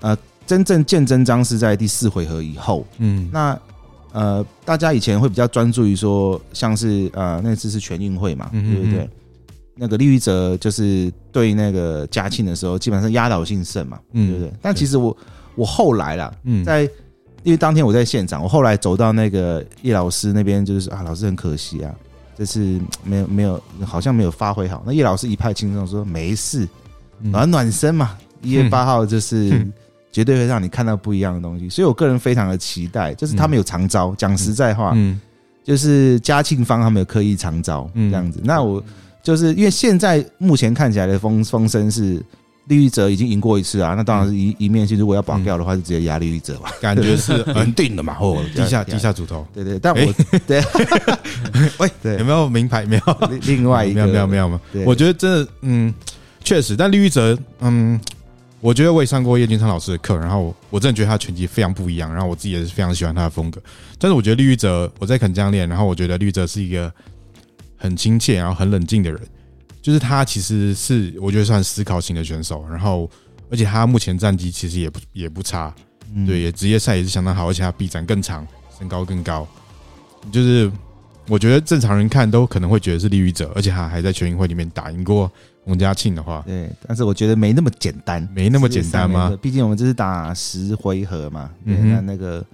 呃，真正见真章是在第四回合以后。嗯，那呃，大家以前会比较专注于说，像是呃那次是全运会嘛，对不对？那个利裕哲就是对那个嘉庆的时候，基本上压倒性胜嘛，嗯，对不对？但其实我我后来啦，嗯，在因为当天我在现场，我后来走到那个叶老师那边，就是啊，老师很可惜啊，这次没有没有，好像没有发挥好。那叶老师一派轻松说没事，暖暖身嘛，一月八号就是绝对会让你看到不一样的东西。所以我个人非常的期待，就是他们有长招，讲实在话，嗯，就是嘉庆方他们有刻意长招这样子。那我。就是因为现在目前看起来的风风声是利裕哲已经赢过一次啊，那当然是一一面性。如果要绑掉的话，就直接压利裕哲吧，感觉是 稳定的嘛。哦，地下地下主头，对对。但我 对，喂，对，有没有名牌？没有。另外一个没有没有没有吗？我觉得真的，嗯，确实。但利裕哲，嗯，我觉得我也上过叶君昌老师的课，然后我真的觉得他拳击非常不一样，然后我自己也是非常喜欢他的风格。但是我觉得利裕哲，我在肯江练，然后我觉得利裕哲是一个。很亲切，然后很冷静的人，就是他其实是我觉得算思考型的选手，然后而且他目前战绩其实也不也不差，对，也职业赛也是相当好，而且他臂展更长，身高更高，就是我觉得正常人看都可能会觉得是利于者，而且他还在全运会里面打赢过洪家庆的话，对，但是我觉得没那么简单，没那么简单吗？毕竟我们这是打十回合嘛，嗯，那那个。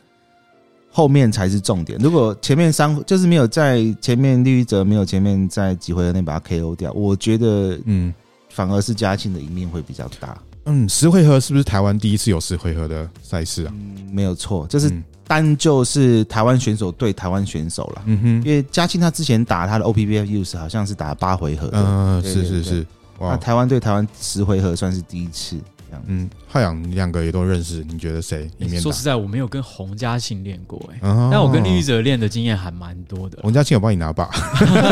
后面才是重点。如果前面三就是没有在前面利裕哲没有前面在几回合内把他 KO 掉，我觉得嗯，反而是嘉庆的赢面会比较大。嗯，十回合是不是台湾第一次有十回合的赛事啊？嗯，没有错，就是单就是台湾选手对台湾选手了。嗯哼，因为嘉庆他之前打他的 OPBF Youth 好像是打八回合。嗯，是是是。那台湾对台湾十回合算是第一次。嗯，浩洋，你两个也都认识，你觉得谁？说实在，我没有跟洪嘉庆练过，哎，但我跟利裕哲练的经验还蛮多的。洪嘉庆有帮你拿把？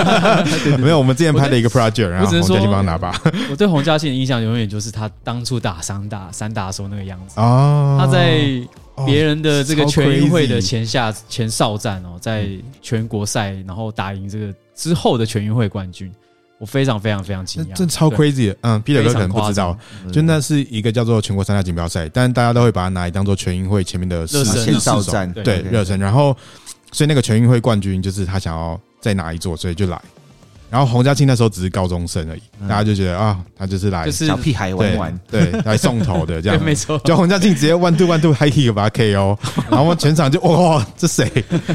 没有，我们之前拍了一个 project，然后洪家庆帮他拿把。我对洪嘉庆的印象永远就是他当初打三大三大的时候那个样子啊，他在别人的这个全运会的前下前哨战哦，在全国赛然后打赢这个之后的全运会冠军。我非常非常非常惊讶，这超 crazy 的。嗯，Peter 哥可能不知道，就那是一个叫做全国三大锦标赛，但大家都会把它拿来当做全运会前面的热身哨战，对热身。然后，所以那个全运会冠军就是他想要再拿一座，所以就来。然后洪家庆那时候只是高中生而已，大家就觉得啊，他就是来就是小屁孩玩玩，对，来送头的这样，没错。就洪家庆直接 one two one two high kick 把他 KO，然后全场就哇，这谁？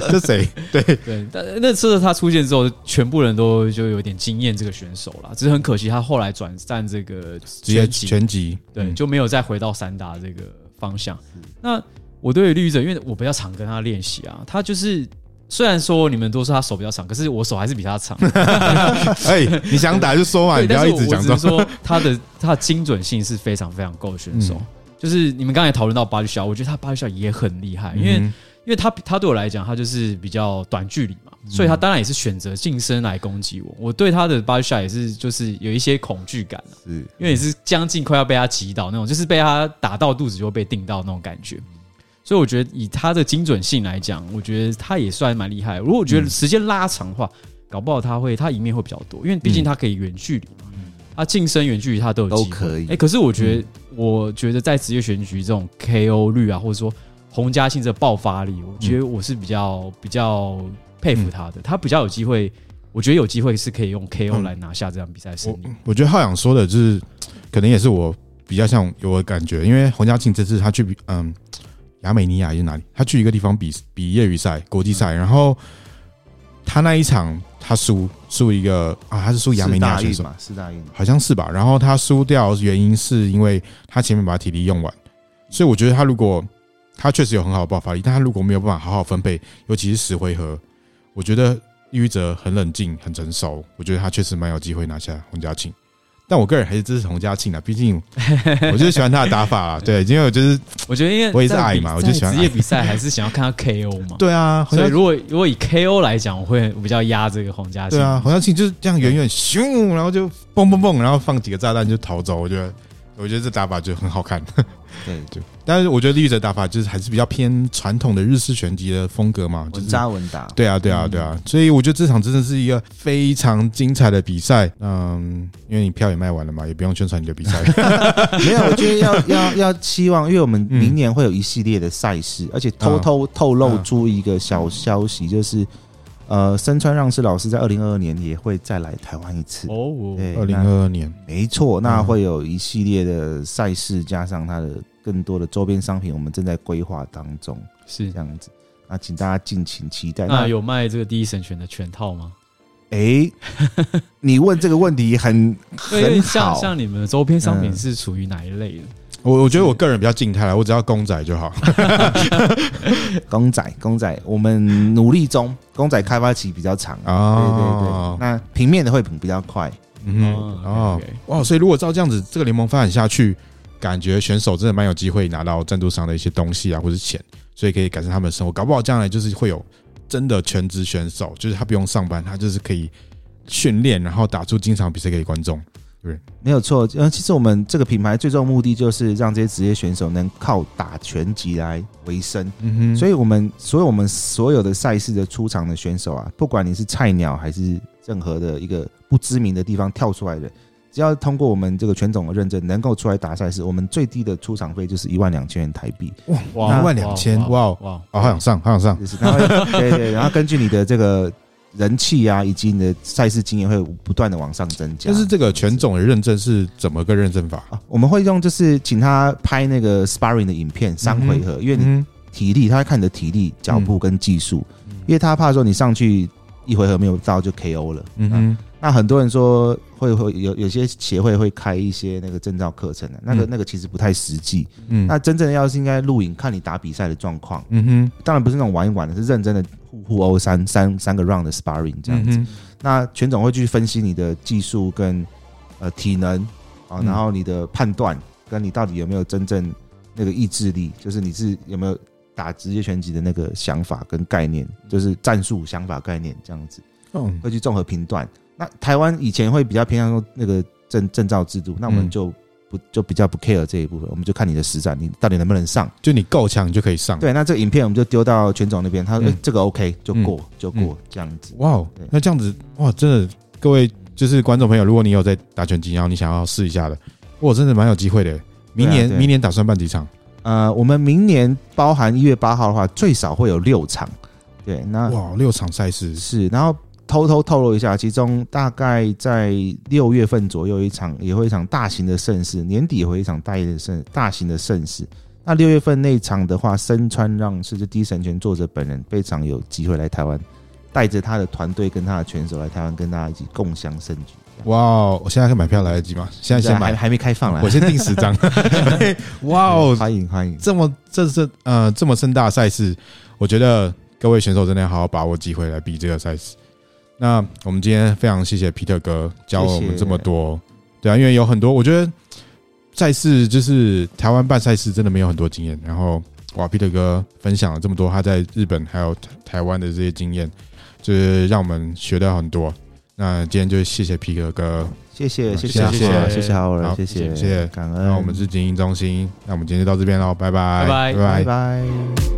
这谁？对对。但那次他出现之后，全部人都就有点惊艳这个选手了。只是很可惜，他后来转战这个职业拳击，对，就没有再回到散打这个方向。那我对于利裕哲，因为我比较常跟他练习啊，他就是。虽然说你们都说他手比较长，可是我手还是比他长。哎，你想打就说嘛，你不要一直讲。说他的他的精准性是非常非常够的选手。就是你们刚才讨论到巴律肖，我觉得他巴律肖也很厉害，因为因为他他对我来讲，他就是比较短距离嘛，所以他当然也是选择近身来攻击我。我对他的巴律肖也是就是有一些恐惧感，是因为也是将近快要被他击倒那种，就是被他打到肚子就会被定到那种感觉。所以我觉得以他的精准性来讲，我觉得他也算蛮厉害。如果我觉得时间拉长的话，搞不好他会他赢面会比较多，因为毕竟他可以远距离嘛，他近身、远距离他都有机会。都可以。哎，可是我觉得，我觉得在职业选举这种 KO 率啊，或者说洪家庆这爆发力，我觉得我是比较比较佩服他的。他比较有机会，我觉得有机会是可以用 KO 来拿下这场比赛胜利。我觉得浩洋说的就是，可能也是我比较像有的感觉，因为洪家庆这次他去比嗯。亚美尼亚还是哪里？他去一个地方比比业余赛、国际赛，然后他那一场他输输一个啊，他是输亚美尼亚选手嘛？是大运，好像是吧？然后他输掉原因是因为他前面把体力用完，所以我觉得他如果他确实有很好的爆发力，但他如果没有办法好好分配，尤其是十回合，我觉得利裕哲很冷静、很成熟，我觉得他确实蛮有机会拿下洪家庆。但我个人还是支持洪家庆的，毕竟我就是喜欢他的打法啊。对，因为我就是我觉得，因为我也是爱嘛，我就喜欢职业比赛，还是想要看他 KO 嘛。对啊，所以如果如果以 KO 来讲，我会比较压这个洪家庆。对啊，洪家庆就是这样远远咻，然后就蹦蹦蹦，然后放几个炸弹就逃走。我觉得，我觉得这打法就很好看。对，对但是我觉得利裕哲打法就是还是比较偏传统的日式拳击的风格嘛，稳扎稳打。对啊，对啊，对啊，所以我觉得这场真的是一个非常精彩的比赛。嗯，因为你票也卖完了嘛，也不用宣传你的比赛。没有，我觉得要 要要期望，因为我们明年会有一系列的赛事，而且偷偷透露出一个小消息，就是呃，身川让志老师在二零二二年也会再来台湾一次哦。对，二零二二年，没错，那会有一系列的赛事，加上他的更多的周边商品，我们正在规划当中，是这样子。那请大家敬请期待。那有卖这个第一神拳的全套吗？哎、欸，你问这个问题很很好。像像你们的周边商品是属于哪一类的？我我觉得我个人比较静态，我只要公仔就好。公仔，公仔，我们努力中。公仔开发期比较长啊，对对对。那平面的会比较快。嗯哦，哇，所以如果照这样子，这个联盟发展下去，感觉选手真的蛮有机会拿到赞助商的一些东西啊，或者钱，所以可以改善他们的生活。搞不好将来就是会有真的全职选手，就是他不用上班，他就是可以训练，然后打出经常比赛给观众。对，没有错。嗯，其实我们这个品牌最终目的就是让这些职业选手能靠打拳击来为生。嗯哼，所以我们所有我们所有的赛事的出场的选手啊，不管你是菜鸟还是任何的一个不知名的地方跳出来的，只要通过我们这个拳总的认证，能够出来打赛事，我们最低的出场费就是一万两千元台币。哇，一万两千，哇哇，哇，好想上，好想上。就是，对对，然后根据你的这个。人气啊，以及你的赛事经验会不断的往上增加。但是这个拳总的认证是怎么个认证法啊？我们会用就是请他拍那个 sparring 的影片，三回合，因为你体力，他会看你的体力、脚步跟技术，因为他怕说你上去一回合没有到就 KO 了。嗯哼。那很多人说会会有有些协会会开一些那个证照课程的，那个那个其实不太实际。嗯。那真正的要是应该录影看你打比赛的状况。嗯哼。当然不是那种玩一玩的，是认真的。互互殴三三三个 round 的 sparring 这样子，嗯、那全总会去分析你的技术跟呃体能啊，然后你的判断跟你到底有没有真正那个意志力，就是你是有没有打职业拳击的那个想法跟概念，就是战术想法概念这样子，嗯，会去综合评断。那台湾以前会比较偏向说那个证证照制度，那我们就。不就比较不 care 这一部分，我们就看你的实战，你到底能不能上？就你够强，你就可以上。对，那这个影片我们就丢到拳总那边，他说、嗯欸、这个 OK 就过、嗯、就过这样子。哇，那这样子哇，真的各位就是观众朋友，如果你有在打拳击，然后你想要试一下的，哇，真的蛮有机会的。明年明年打算办几场？呃，我们明年包含一月八号的话，最少会有六场。对，那哇，六场赛事是，然后。偷偷透露一下，其中大概在六月份左右一场，也会一场大型的盛事，年底也会一场大的盛大型的盛事。那六月份那场的话，身穿让是这第一神拳作者本人非常有机会来台湾，带着他的团队跟他的拳手来台湾，跟大家一起共享盛举。哇哦！我现在可以买票来得及吗？现在先买，还还没开放来，我先订十张。哇哦！欢迎欢迎！这么这是呃这么盛大的赛事，我觉得各位选手真的要好好把握机会来比这个赛事。那我们今天非常谢谢皮特哥教我们这么多，对啊，因为有很多我觉得赛事就是台湾办赛事真的没有很多经验，然后哇，皮特哥分享了这么多他在日本还有台湾的这些经验，就是让我们学到很多。那今天就谢谢皮哥哥，谢谢谢谢谢谢。谢谢好谢谢谢谢。感恩。那我们是精英中心，那我们今天就到这边喽，拜拜。拜拜。拜拜。